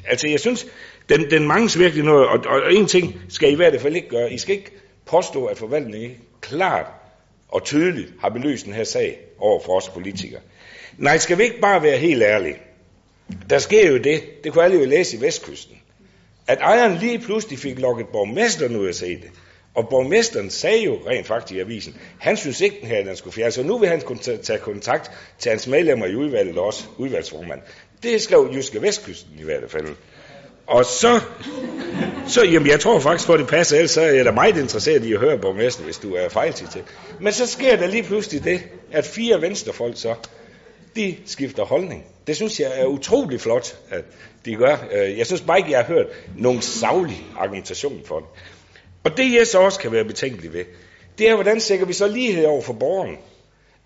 Altså jeg synes, den, den mangler virkelig noget, og, og, og en ting skal I i hvert fald ikke gøre. I skal ikke påstå, at forvaltningen ikke klart og tydeligt har belyst den her sag over for os politikere. Nej, skal vi ikke bare være helt ærlige? Der sker jo det, det kunne alle jo læse i Vestkysten, at ejeren lige pludselig fik lukket borgmesteren ud at se det. Og borgmesteren sagde jo rent faktisk i avisen, han synes ikke, den her den skulle fjernes, så nu vil han tage kontakt til hans medlemmer i udvalget også, udvalgsformand. Det skrev Jyske Vestkysten i hvert fald. Og så, så jamen jeg tror faktisk, for det passer, ellers så er jeg da meget interesseret i at høre borgmesteren, hvis du er fejlciteret. Men så sker der lige pludselig det, at fire venstrefolk så, de skifter holdning. Det synes jeg er utrolig flot, at de gør. Øh, jeg synes bare ikke, jeg har hørt nogen savlig argumentation for det. Og det jeg så også kan være betænkelig ved, det er, hvordan sikrer vi så lighed over for borgeren?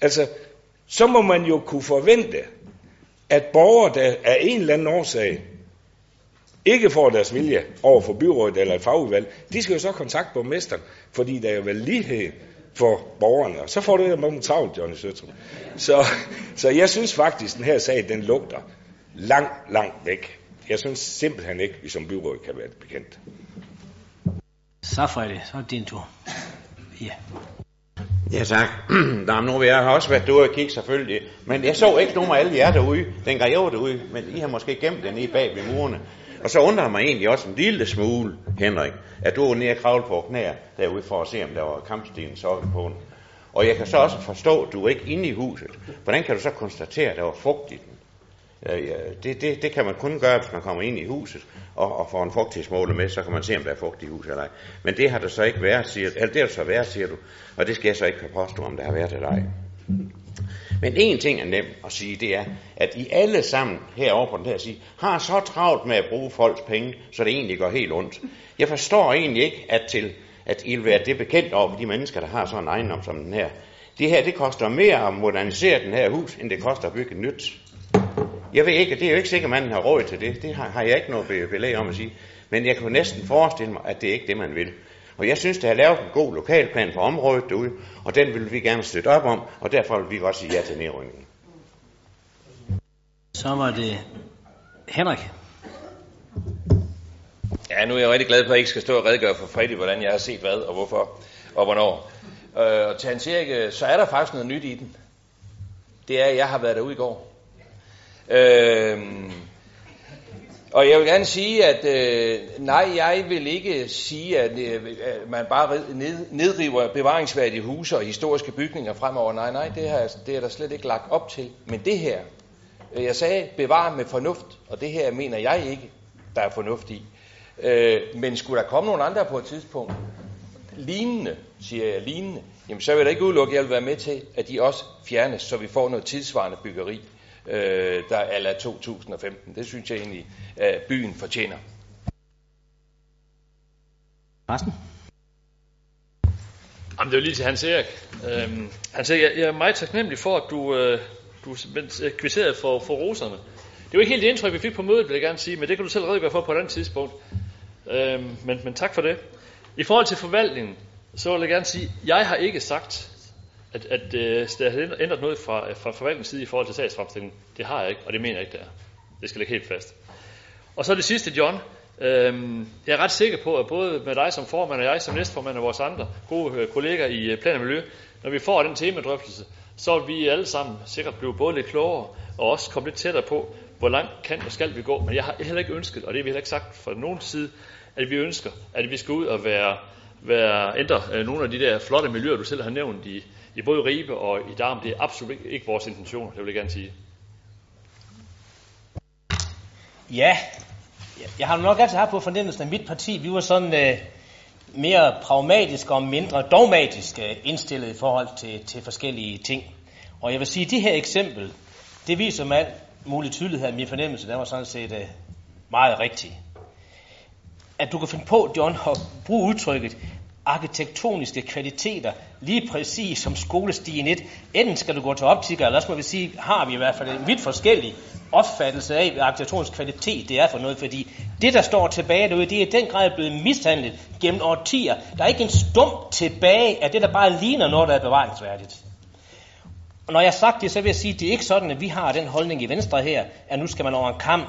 Altså, så må man jo kunne forvente, at borgere, der af en eller anden årsag ikke får deres vilje over for byrådet eller et fagudvalg, de skal jo så kontakte borgmesteren, fordi der er jo vel lighed for borgerne. Og så får du jo mange travlt, Johnny Søtrup. Så, så jeg synes faktisk, den her sag, den lugter langt, langt væk. Jeg synes simpelthen ikke, at vi som byråd kan være bekendt. Så Fredrik, så er det din tur. Ja. Ja tak. Nå, nu jeg har også været derude og kigge selvfølgelig. Men jeg så ikke nogen af alle jer derude, dengang jeg var derude. Men I har måske gemt den i bag ved murene. Og så undrer mig egentlig også en lille smule, Henrik, at du var nede og kravle på knæer derude for at se, om der var kampsten sokke på den. Og jeg kan så også forstå, at du er ikke inde i huset. Hvordan kan du så konstatere, at der var fugt i den? Det, det, det kan man kun gøre, hvis man kommer ind i huset og, og får en fugtighedsmåler med, så kan man se, om der er fugt i huset eller ej. Men det har der så ikke været, siger, eller det har så været, siger du, og det skal jeg så ikke kan påstå, om der har været eller ej. Men en ting er nemt at sige, det er, at I alle sammen herovre på den her side, har så travlt med at bruge folks penge, så det egentlig går helt ondt. Jeg forstår egentlig ikke, at, til, at I vil være det bekendt over for de mennesker, der har sådan en ejendom som den her. Det her, det koster mere at modernisere den her hus, end det koster at bygge nyt. Jeg ved ikke, det er jo ikke sikkert, at manden har råd til det. Det har, har jeg ikke noget belæg om at sige. Men jeg kan næsten forestille mig, at det er ikke det, man vil. Og jeg synes, det har lavet en god lokalplan for området derude, og den vil vi gerne støtte op om, og derfor vil vi godt sige ja til nedrykningen. Så var det Henrik. Ja, nu er jeg rigtig glad for, at jeg ikke skal stå og redegøre for Freddy, hvordan jeg har set hvad og hvorfor og hvornår. Øh, og til Hans Erik, øh, så er der faktisk noget nyt i den. Det er, at jeg har været derude i går. Øh, og jeg vil gerne sige, at øh, nej, jeg vil ikke sige, at, øh, man bare ned, nedriver bevaringsværdige huse og historiske bygninger fremover. Nej, nej, det, her, det er der slet ikke lagt op til. Men det her, øh, jeg sagde bevare med fornuft, og det her mener jeg ikke, der er fornuft i. Øh, men skulle der komme nogle andre på et tidspunkt, lignende, siger jeg lignende, jamen så vil jeg ikke udelukke, at jeg vil være med til, at de også fjernes, så vi får noget tidsvarende byggeri, øh, der er la 2015. Det synes jeg egentlig, at byen fortjener. Carsten? Jamen, det er jo lige til Hans Erik. Øhm, Hans Erik, jeg, jeg er meget taknemmelig for, at du, øh, du kvitterede for, for roserne. Det var ikke helt det indtryk, vi fik på mødet, vil jeg gerne sige, men det kan du selv redegøre for på et andet tidspunkt. Øhm, men, men tak for det. I forhold til forvaltningen, så vil jeg gerne sige, at jeg har ikke sagt, at, at øh, der har ændret noget fra, øh, fra forvaltningens side i forhold til sagsfremstillingen. Det har jeg ikke, og det mener jeg ikke, det er. Det skal ligge helt fast. Og så det sidste, John. Øhm, jeg er ret sikker på, at både med dig som formand og jeg som næstformand og vores andre gode øh, kollegaer kolleger i øh, Plan og Miljø, når vi får den temadrøftelse, så vil vi alle sammen sikkert blive både lidt klogere og også komme lidt tættere på, hvor langt kan og skal vi gå. Men jeg har heller ikke ønsket, og det har vi heller ikke sagt fra nogen side, at vi ønsker, at vi skal ud og være, være ændre øh, nogle af de der flotte miljøer, du selv har nævnt i, i både Ribe og i Darm. Det er absolut ikke vores intention, det vil jeg gerne sige. Ja, jeg har nok altid haft på fornemmelsen, at mit parti, vi var sådan øh, mere pragmatiske og mindre dogmatiske indstillet i forhold til, til forskellige ting. Og jeg vil sige, at det her eksempel, det viser med alt mulig tydelighed, at min fornemmelse, den var sådan set øh, meget rigtig. At du kan finde på, John, at bruge udtrykket arkitektoniske kvaliteter, lige præcis som skolestien 1. Enten skal du gå til optiker, eller også må vi sige, har vi i hvert fald en vidt forskellig opfattelse af, hvad arkitektonisk kvalitet det er for noget, fordi det, der står tilbage derude, det er i den grad blevet mishandlet gennem årtier. Der er ikke en stump tilbage af det, der bare ligner noget, der er bevaringsværdigt. Og når jeg har sagt det, så vil jeg sige, at det er ikke sådan, at vi har den holdning i Venstre her, at nu skal man over en kamp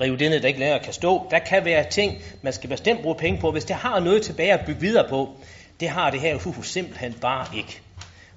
rive det ned, der ikke længere kan stå. Der kan være ting, man skal bestemt bruge penge på, hvis det har noget tilbage at bygge videre på. Det har det her hus simpelthen bare ikke.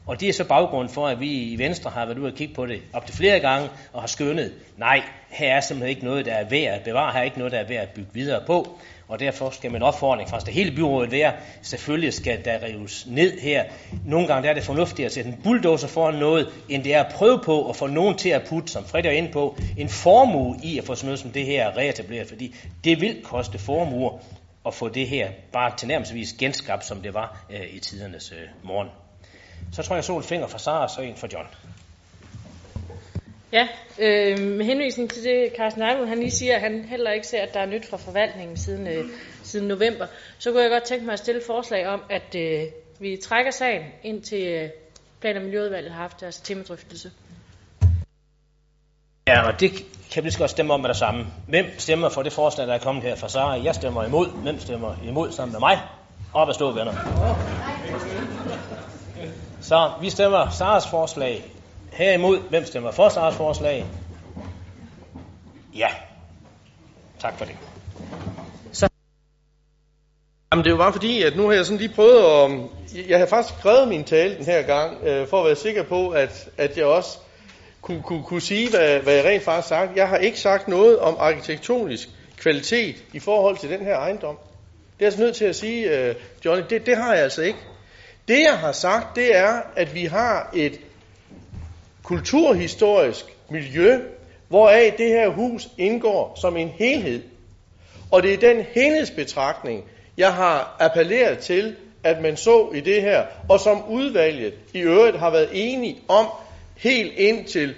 Og det er så baggrund for, at vi i Venstre har været ude og kigge på det op til flere gange og har skønnet, nej, her er simpelthen ikke noget, der er værd at bevare, her er ikke noget, der er værd at bygge videre på. Og derfor skal min opfordring fra det hele byrådet være, selvfølgelig skal der rives ned her. Nogle gange er det fornuftigt at sætte en bulldozer foran noget, end det er at prøve på at få nogen til at putte, som Fred er inde på, en formue i at få sådan noget som det her reetableret, fordi det vil koste formuer at få det her bare til nærmest genskabt, som det var øh, i tidernes øh, morgen. Så tror jeg, så en finger fra Sara og så en for John. Ja, øh, med henvisning til det, Carsten Ejlund, han lige siger, at han heller ikke ser, at der er nyt fra forvaltningen siden, øh, siden november, så kunne jeg godt tænke mig at stille forslag om, at øh, vi trækker sagen ind til øh, Plan- og Miljøudvalget har haft deres temadrøftelse. Ja, og det kan vi godt stemme om med det samme. Hvem stemmer for det forslag, der er kommet her fra Sara? Jeg stemmer imod. Hvem stemmer imod sammen med mig? Op at stå, venner. Så vi stemmer Saras forslag herimod. Hvem stemmer for Saras forslag? Ja. Tak for det. Så. Jamen det er jo bare fordi, at nu har jeg sådan lige prøvet at... Jeg har faktisk skrevet min tale den her gang, øh, for at være sikker på, at, at jeg også kunne, kunne, kunne sige, hvad, hvad jeg rent faktisk har sagt. Jeg har ikke sagt noget om arkitektonisk kvalitet i forhold til den her ejendom. Det er jeg altså nødt til at sige, uh, Johnny, det, det har jeg altså ikke. Det jeg har sagt, det er, at vi har et kulturhistorisk miljø, hvoraf det her hus indgår som en helhed. Og det er den helhedsbetragtning, jeg har appelleret til, at man så i det her, og som udvalget i øvrigt har været enige om helt ind til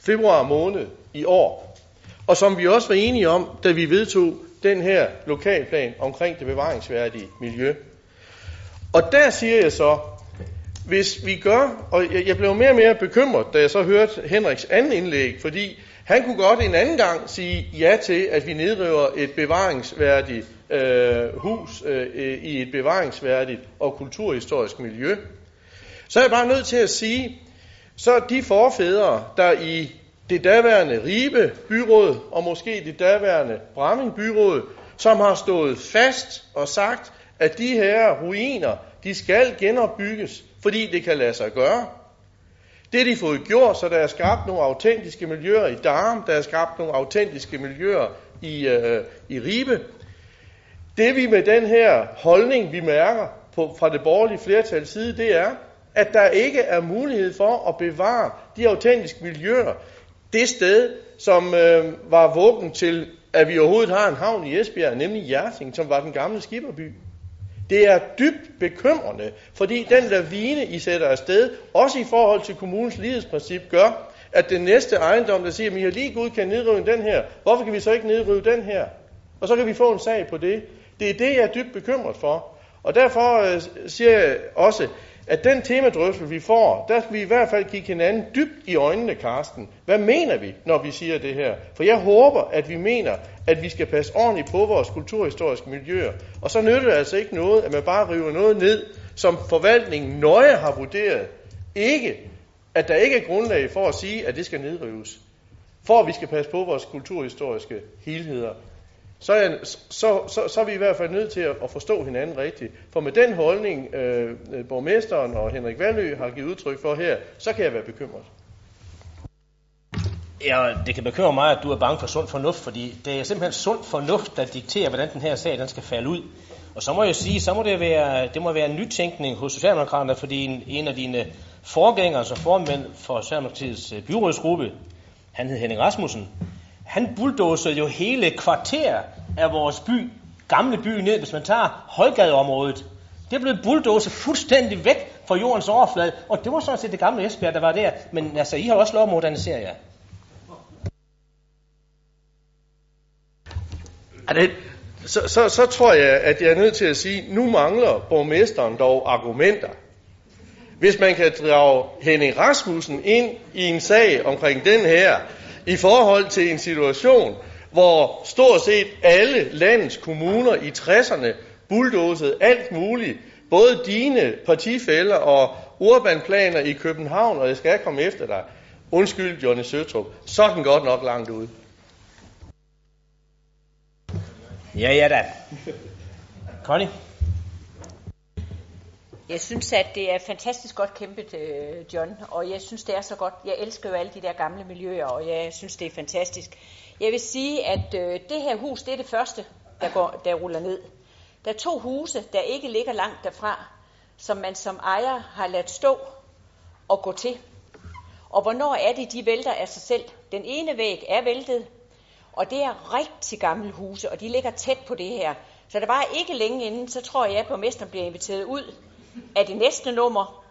februar måned i år. Og som vi også var enige om, da vi vedtog den her lokalplan omkring det bevaringsværdige miljø. Og der siger jeg så, hvis vi gør, og jeg, jeg blev mere og mere bekymret, da jeg så hørte Henriks anden indlæg, fordi han kunne godt en anden gang sige ja til, at vi nedriver et bevaringsværdigt øh, hus øh, i et bevaringsværdigt og kulturhistorisk miljø. Så er jeg bare nødt til at sige, så de forfædre, der i det daværende Ribe byråd og måske det daværende Bramming byråd, som har stået fast og sagt, at de her ruiner, de skal genopbygges, fordi det kan lade sig gøre. Det har de fået gjort, så der er skabt nogle autentiske miljøer i Darm, der er skabt nogle autentiske miljøer i, øh, i Ribe. Det vi med den her holdning, vi mærker på, fra det borgerlige flertals side, det er, at der ikke er mulighed for at bevare de autentiske miljøer. Det sted, som øh, var vågen til, at vi overhovedet har en havn i Esbjerg, nemlig Jersing, som var den gamle skipperby. Det er dybt bekymrende, fordi den lavine, I sætter afsted, også i forhold til kommunens lighedsprincip, gør, at den næste ejendom, der siger, at vi har lige godkendt nedrive den her, hvorfor kan vi så ikke nedrive den her? Og så kan vi få en sag på det. Det er det, jeg er dybt bekymret for. Og derfor øh, siger jeg også, at den temadrøffel, vi får, der skal vi i hvert fald kigge hinanden dybt i øjnene, Karsten. Hvad mener vi, når vi siger det her? For jeg håber, at vi mener, at vi skal passe ordentligt på vores kulturhistoriske miljøer. Og så nytter det altså ikke noget, at man bare river noget ned, som forvaltningen nøje har vurderet. Ikke, at der ikke er grundlag for at sige, at det skal nedrives. For at vi skal passe på vores kulturhistoriske helheder så er, så, så, så er vi i hvert fald nødt til at, at forstå hinanden rigtigt. For med den holdning, øh, øh borgmesteren og Henrik Valø har givet udtryk for her, så kan jeg være bekymret. Ja, det kan bekymre mig, at du er bange for sund fornuft, fordi det er simpelthen sund fornuft, der dikterer, hvordan den her sag den skal falde ud. Og så må jeg sige, så må det være, det må være en nytænkning hos Socialdemokraterne, fordi en, en af dine forgængere altså som formand for Socialdemokratiets øh, byrådsgruppe, han hed Henning Rasmussen, han bulldozede jo hele kvarter af vores by, gamle by ned, hvis man tager Højgadeområdet. Det blev bulldozet fuldstændig væk fra jordens overflade, og det var sådan set det gamle Esbjerg, der var der. Men altså, I har også lov at modernisere jer. det, så, så, så tror jeg, at jeg er nødt til at sige, nu mangler borgmesteren dog argumenter. Hvis man kan drage Henning Rasmussen ind i en sag omkring den her, i forhold til en situation, hvor stort set alle landets kommuner i 60'erne bulldozede alt muligt, både dine partifælder og urbanplaner i København, og jeg skal komme efter dig. Undskyld, Johnny Søtrup. Så er den godt nok langt ude. Ja, ja da. Connie? Jeg synes, at det er fantastisk godt kæmpet, øh, John, og jeg synes, det er så godt. Jeg elsker jo alle de der gamle miljøer, og jeg synes, det er fantastisk. Jeg vil sige, at øh, det her hus, det er det første, der, går, der ruller ned. Der er to huse, der ikke ligger langt derfra, som man som ejer har ladt stå og gå til. Og hvornår er det, de vælter af sig selv? Den ene væg er væltet, og det er rigtig gamle huse, og de ligger tæt på det her. Så der var ikke længe inden, så tror jeg, at borgmesteren bliver inviteret ud af det næste nummer,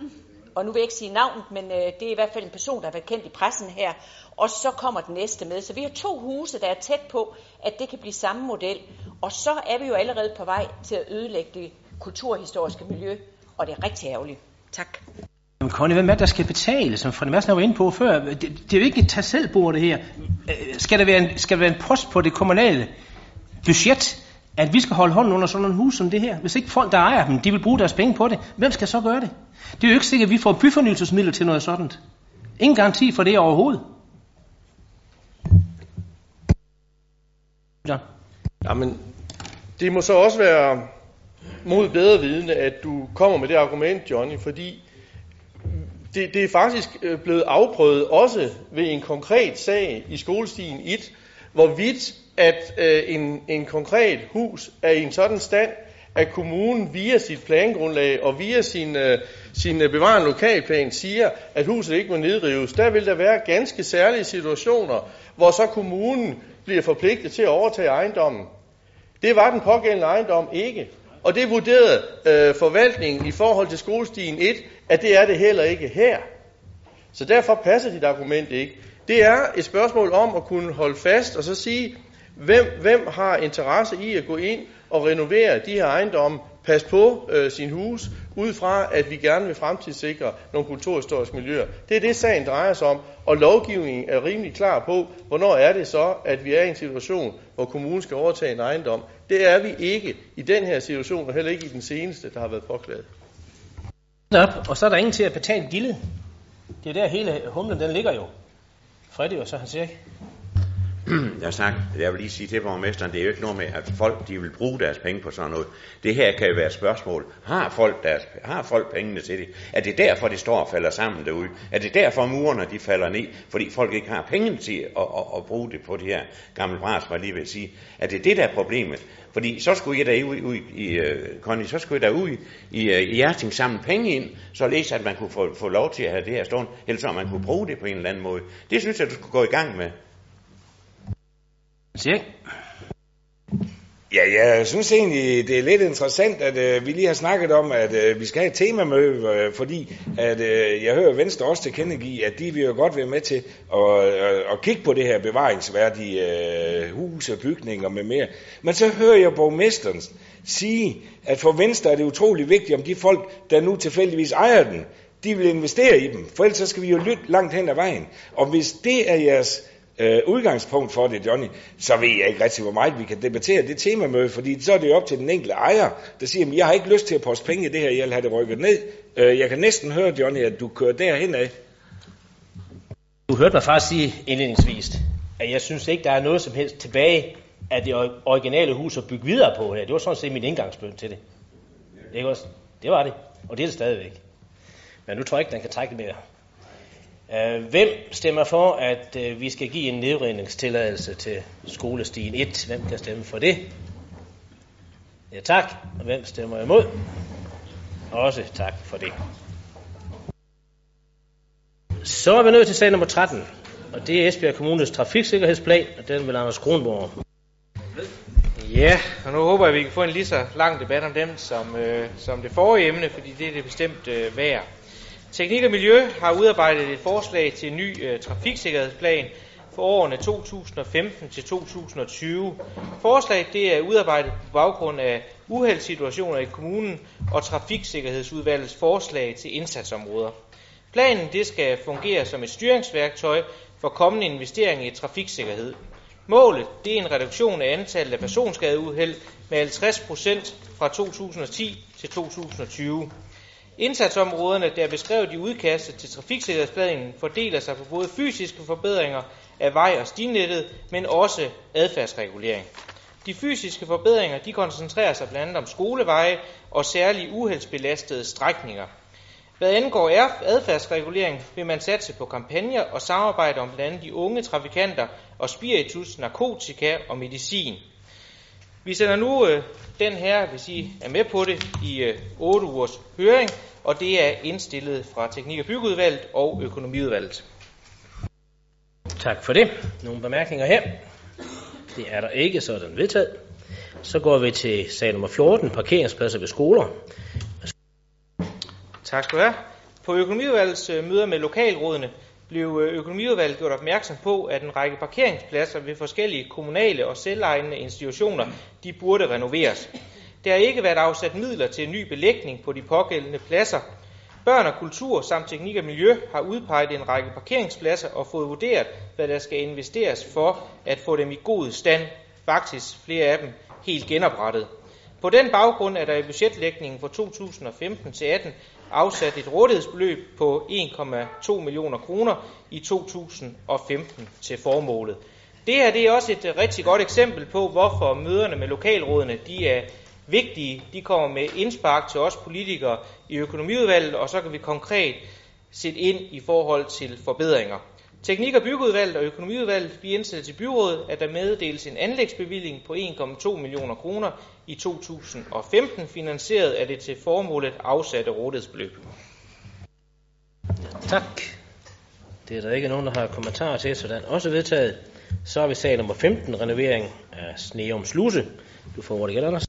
og nu vil jeg ikke sige navnet, men øh, det er i hvert fald en person, der har været kendt i pressen her, og så kommer den næste med. Så vi har to huse, der er tæt på, at det kan blive samme model, og så er vi jo allerede på vej til at ødelægge det kulturhistoriske miljø, og det er rigtig ærgerligt. Tak. Men Connie, hvem er der skal betale, som Frederik Madsen var inde på før? Det, det er jo ikke et tag selv det her. Øh, skal der, være en, skal der være en post på det kommunale budget, at vi skal holde hånden under sådan nogle hus som det her. Hvis ikke folk, der ejer dem, de vil bruge deres penge på det, hvem skal så gøre det? Det er jo ikke sikkert, at vi får byfornyelsesmidler til noget sådan. Ingen garanti for det overhovedet. Ja. Jamen, det må så også være mod bedre vidende, at du kommer med det argument, Johnny, fordi det, det er faktisk øh, blevet afprøvet også ved en konkret sag i skolestien 1, hvorvidt at øh, en, en konkret hus er i en sådan stand, at kommunen via sit plangrundlag og via sin, øh, sin øh, bevarende lokalplan siger, at huset ikke må nedrives, der vil der være ganske særlige situationer, hvor så kommunen bliver forpligtet til at overtage ejendommen. Det var den pågældende ejendom ikke. Og det vurderede øh, forvaltningen i forhold til skolestien 1, at det er det heller ikke her. Så derfor passer dit argument ikke. Det er et spørgsmål om at kunne holde fast og så sige, hvem, hvem har interesse i at gå ind og renovere de her ejendomme, passe på øh, sin hus ud fra at vi gerne vil fremtidssikre nogle kulturhistoriske miljøer. Det er det, sagen drejer sig om, og lovgivningen er rimelig klar på, hvornår er det så, at vi er i en situation, hvor kommunen skal overtage en ejendom. Det er vi ikke i den her situation, og heller ikke i den seneste, der har været påklaget. Op, og så er der ingen til at betale gildet. Det er der hele humlen, den ligger jo. Freddy, og så han siger Mm. Jeg har sagt, jeg vil lige sige til borgmesteren, det er jo ikke noget med, at folk de vil bruge deres penge på sådan noget. Det her kan jo være et spørgsmål. Har folk, deres, har folk pengene til det? Er det derfor, det står og falder sammen derude? Er det derfor, murerne de falder ned? Fordi folk ikke har pengene til at, at, at bruge det på det her gamle bras, hvad lige vil sige. Er det det, der er problemet? Fordi så skulle jeg da ud, ud i, uh, Connie, så skulle jeg da ud i, uh, i Hjerting samle penge ind, så læs at man kunne få, få lov til at have det her stående, eller så man kunne bruge det på en eller anden måde. Det synes jeg, du skulle gå i gang med. Siger Ja, jeg synes egentlig, det er lidt interessant, at øh, vi lige har snakket om, at øh, vi skal have et temamøde, øh, fordi at, øh, jeg hører Venstre også tilkendegive, at de vil jo godt være med til at, at, at kigge på det her bevaringsværdige øh, hus og bygninger med mere. Men så hører jeg borgmesteren sige, at for Venstre er det utrolig vigtigt, om de folk, der nu tilfældigvis ejer den, de vil investere i dem, for ellers så skal vi jo lytte langt hen ad vejen. Og hvis det er jeres øh, udgangspunkt for det, Johnny, så ved jeg ikke rigtig, hvor meget vi kan debattere det temamøde, fordi så er det jo op til den enkelte ejer, der siger, at jeg har ikke lyst til at poste penge i det her, jeg vil have det rykket ned. Øh, jeg kan næsten høre, Johnny, at du kører derhen af. Du hørte mig faktisk sige indledningsvis, at jeg synes ikke, der er noget som helst tilbage af det originale hus at bygge videre på her. Det var sådan set min indgangsbøn til det. Det, også? det var det, og det er det stadigvæk. Men nu tror jeg ikke, den kan trække mere. Øh, hvem stemmer for, at øh, vi skal give en nedrivningstilladelse til skolestien 1? Hvem kan stemme for det? Ja, tak. Og hvem stemmer imod? Også tak for det. Så er vi nødt til sag nummer 13, og det er Esbjerg Kommunes trafiksikkerhedsplan, og den vil Anders Kronborg. Ja, og nu håber jeg, at vi kan få en lige så lang debat om dem som, øh, som det forrige emne, fordi det er det bestemt øh, værd. Teknik og Miljø har udarbejdet et forslag til en ny øh, trafiksikkerhedsplan for årene 2015 til 2020. Forslaget det er udarbejdet på baggrund af uheldssituationer i kommunen og trafiksikkerhedsudvalgets forslag til indsatsområder. Planen det skal fungere som et styringsværktøj for kommende investeringer i trafiksikkerhed. Målet det er en reduktion af antallet af personskadeuheld med 50 procent fra 2010 til 2020. Indsatsområderne, der er beskrevet i udkastet til trafiksikkerhedsplanen, fordeler sig på både fysiske forbedringer af vej- og stinettet, men også adfærdsregulering. De fysiske forbedringer de koncentrerer sig blandt andet om skoleveje og særligt uheldsbelastede strækninger. Hvad angår adfærdsregulering, vil man satse på kampagner og samarbejde om blandt andet de unge trafikanter og spiritus, narkotika og medicin. Vi sender nu øh, den her, hvis I er med på det, i øh, 8 ugers høring, og det er indstillet fra Teknik- og Byggeudvalget og Økonomiudvalget. Tak for det. Nogle bemærkninger her? Det er der ikke, så er den vedtaget. Så går vi til sag nummer 14, parkeringspladser ved skoler. Tak skal du have. På økonomiudvalgets øh, møder med lokalrådene blev øh, økonomiudvalget gjort opmærksom på, at en række parkeringspladser ved forskellige kommunale og selvejende institutioner, de burde renoveres. Der har ikke været afsat midler til en ny belægning på de pågældende pladser. Børn og kultur samt teknik og miljø har udpeget en række parkeringspladser og fået vurderet, hvad der skal investeres for at få dem i god stand. Faktisk flere af dem helt genoprettet. På den baggrund er der i budgetlægningen for 2015 til 18 afsat et rådighedsbeløb på 1,2 millioner kroner i 2015 til formålet. Det her det er også et øh, rigtig godt eksempel på, hvorfor møderne med lokalrådene de er vigtige. De kommer med indspark til os politikere i økonomiudvalget, og så kan vi konkret sætte ind i forhold til forbedringer. Teknik- og byggeudvalget og økonomiudvalget vi indsætter til byrådet, at der meddeles en anlægsbevilling på 1,2 millioner kroner i 2015, finansieret af det til formålet afsatte rådighedsbeløb. Tak. Det er der ikke nogen, der har kommentarer til, så den er også vedtaget. Så er vi sag nummer 15, renovering af Sneum Sluse. Du får ordet igen, Anders.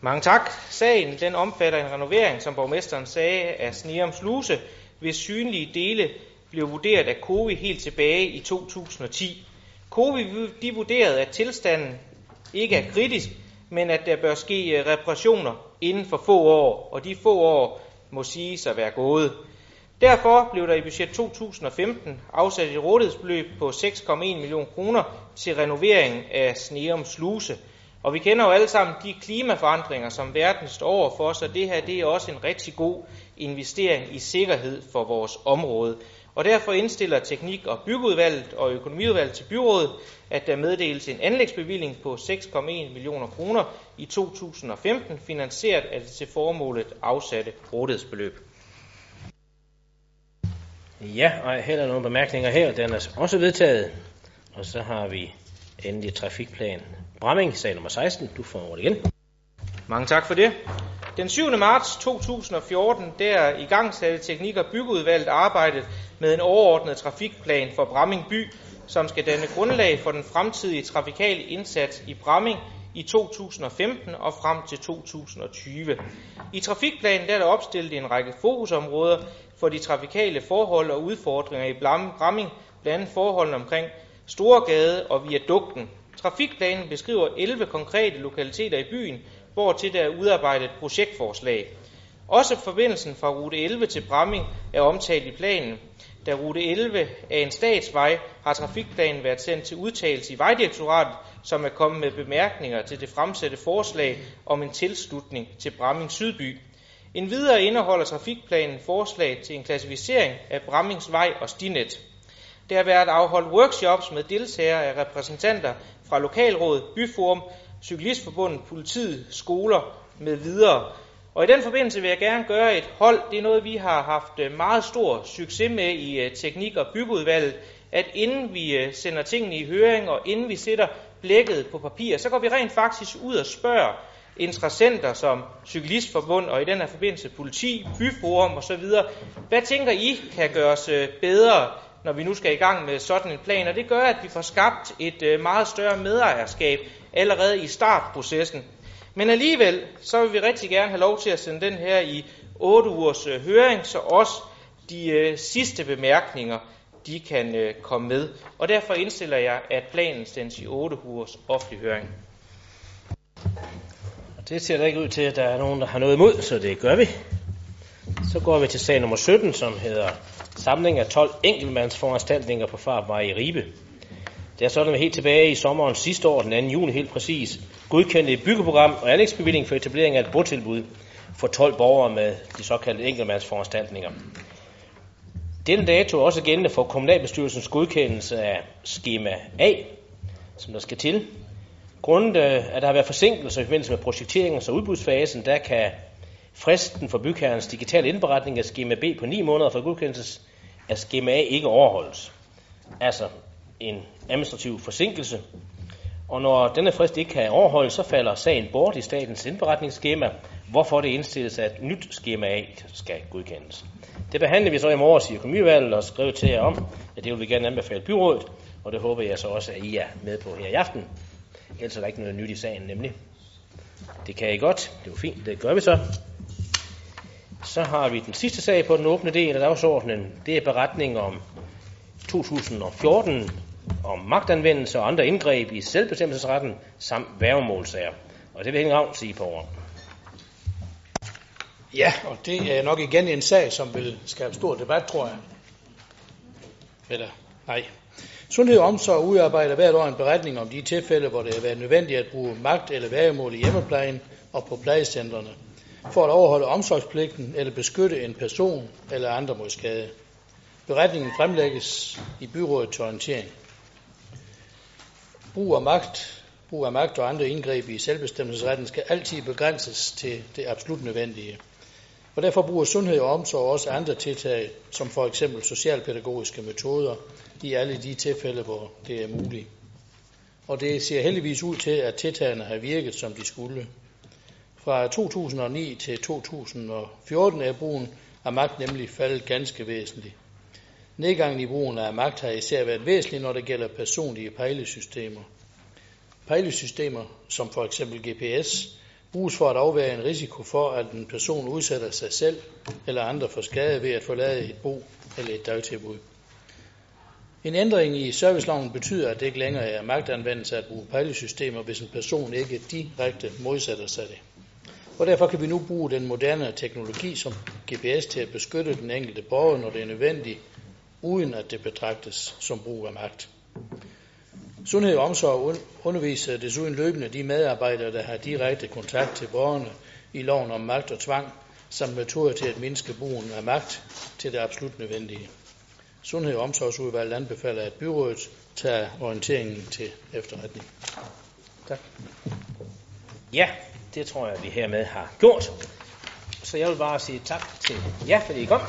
Mange tak. Sagen den omfatter en renovering, som borgmesteren sagde, af Sneum Sluse, hvis synlige dele blev vurderet af COVI helt tilbage i 2010. COVI de vurderede, at tilstanden ikke er kritisk, men at der bør ske øh, reparationer inden for få år, og de få år må sige sig være gået. Derfor blev der i budget 2015 afsat et rådighedsbeløb på 6,1 millioner kroner til renovering af Sneum Sluse. Og vi kender jo alle sammen de klimaforandringer, som verden står over for, så det her det er også en rigtig god investering i sikkerhed for vores område. Og derfor indstiller Teknik- og Byggeudvalget og Økonomiudvalget til byrådet, at der meddeles en anlægsbevilling på 6,1 millioner kroner i 2015, finansieret af det til formålet afsatte rådighedsbeløb. Ja, og heller nogle bemærkninger her. Den er også vedtaget. Og så har vi endelig trafikplan. Bramming, sag nummer 16. Du får ordet igen. Mange tak for det. Den 7. marts 2014, der i gang satte Teknik- og Byggeudvalget arbejdet med en overordnet trafikplan for Bramming by, som skal danne grundlag for den fremtidige trafikale indsats i Bramming i 2015 og frem til 2020. I trafikplanen der er der opstillet en række fokusområder for de trafikale forhold og udfordringer i Bramming, blandt andet forholdene omkring Storgade og Viadukten. Trafikplanen beskriver 11 konkrete lokaliteter i byen, hvor til der er udarbejdet et projektforslag. Også forbindelsen fra rute 11 til Bramming er omtalt i planen. Da rute 11 er en statsvej, har trafikplanen været sendt til udtalelse i Vejdirektoratet, som er kommet med bemærkninger til det fremsatte forslag om en tilslutning til Bramming Sydby. En videre indeholder trafikplanen forslag til en klassificering af Brammings vej og stinet. Der har været afholdt workshops med deltagere af repræsentanter fra Lokalrådet, Byforum, Cyklistforbundet, politiet, skoler med videre. Og i den forbindelse vil jeg gerne gøre et hold. Det er noget, vi har haft øh, meget stor succes med i øh, teknik- og byggeudvalget, at inden vi øh, sender tingene i høring, og inden vi sætter blækket på papir, så går vi rent faktisk ud og spørger interessenter som Cyklistforbund og i den her forbindelse politi, byforum osv. Hvad tænker I kan gøres bedre, når vi nu skal i gang med sådan en plan? Og det gør, at vi får skabt et meget større medejerskab allerede i startprocessen. Men alligevel, så vil vi rigtig gerne have lov til at sende den her i 8 ugers øh, høring, så også de øh, sidste bemærkninger, de kan øh, komme med. Og derfor indstiller jeg, at planen sendes i 8 ugers offentlig høring. Det ser da ikke ud til, at der er nogen, der har noget imod, så det gør vi. Så går vi til sag nummer 17, som hedder Samling af 12 enkeltmandsforanstaltninger på farvej i Ribe. Det er sådan, at helt tilbage i sommeren sidste år, den 2. juni helt præcis, godkendte et byggeprogram og anlægsbevilling for etablering af et botilbud for 12 borgere med de såkaldte enkeltmandsforanstaltninger. Denne dato er også gældende for kommunalbestyrelsens godkendelse af skema A, som der skal til. Grundet øh, at der har været forsinkelser i forbindelse med projekteringen og udbudsfasen, der kan fristen for bygherrens digitale indberetning af skema B på 9 måneder for godkendelse af skema A ikke overholdes. Altså, en administrativ forsinkelse, og når denne frist ikke kan overholdes, så falder sagen bort i statens indberetningsskema, hvorfor det indstilles, at et nyt skema A skal godkendes. Det behandler vi så i morges i økonomivalget og skrev til jer om, at det vil vi gerne anbefale byrådet, og det håber jeg så også, at I er med på her i aften. Ellers er der ikke noget nyt i sagen nemlig. Det kan I godt, det er fint, det gør vi så. Så har vi den sidste sag på den åbne del af dagsordenen. Det er beretning om 2014 om magtanvendelse og andre indgreb i selvbestemmelsesretten samt værgemålsager. Og det vil Henning Ravn sige på ord. Ja, og det er nok igen en sag, som vil skabe stor debat, tror jeg. Eller nej. Sundhed og Omsorg udarbejder hvert år en beretning om de tilfælde, hvor det har været nødvendigt at bruge magt eller værgemål i hjemmeplejen og på plejecentrene, for at overholde omsorgspligten eller beskytte en person eller andre mod skade. Beretningen fremlægges i byrådet til orientering. Brug af magt, brug af magt og andre indgreb i selvbestemmelsesretten skal altid begrænses til det absolut nødvendige. Og derfor bruger sundhed og omsorg også andre tiltag, som for eksempel socialpædagogiske metoder, i alle de tilfælde, hvor det er muligt. Og det ser heldigvis ud til, at tiltagene har virket, som de skulle. Fra 2009 til 2014 er brugen af magt nemlig faldet ganske væsentligt. Nedgangen i brugen af magt har især været væsentlig, når det gælder personlige pejlesystemer. Pejlesystemer, som for eksempel GPS, bruges for at afvære en risiko for, at en person udsætter sig selv eller andre for skade ved at forlade et bo eller et dagtilbud. En ændring i serviceloven betyder, at det ikke længere er magtanvendelse at bruge pejlesystemer, hvis en person ikke direkte modsætter sig det. Og derfor kan vi nu bruge den moderne teknologi som GPS til at beskytte den enkelte borger, når det er nødvendigt, uden at det betragtes som brug af magt. Sundhed og omsorg underviser desuden løbende de medarbejdere, der har direkte kontakt til borgerne i loven om magt og tvang, samt metoder til at mindske brugen af magt til det absolut nødvendige. Sundhed og omsorgsudvalget anbefaler, at byrådet tager orienteringen til efterretning. Tak. Ja, det tror jeg, vi hermed har gjort. Så jeg vil bare sige tak til jer, fordi I kom.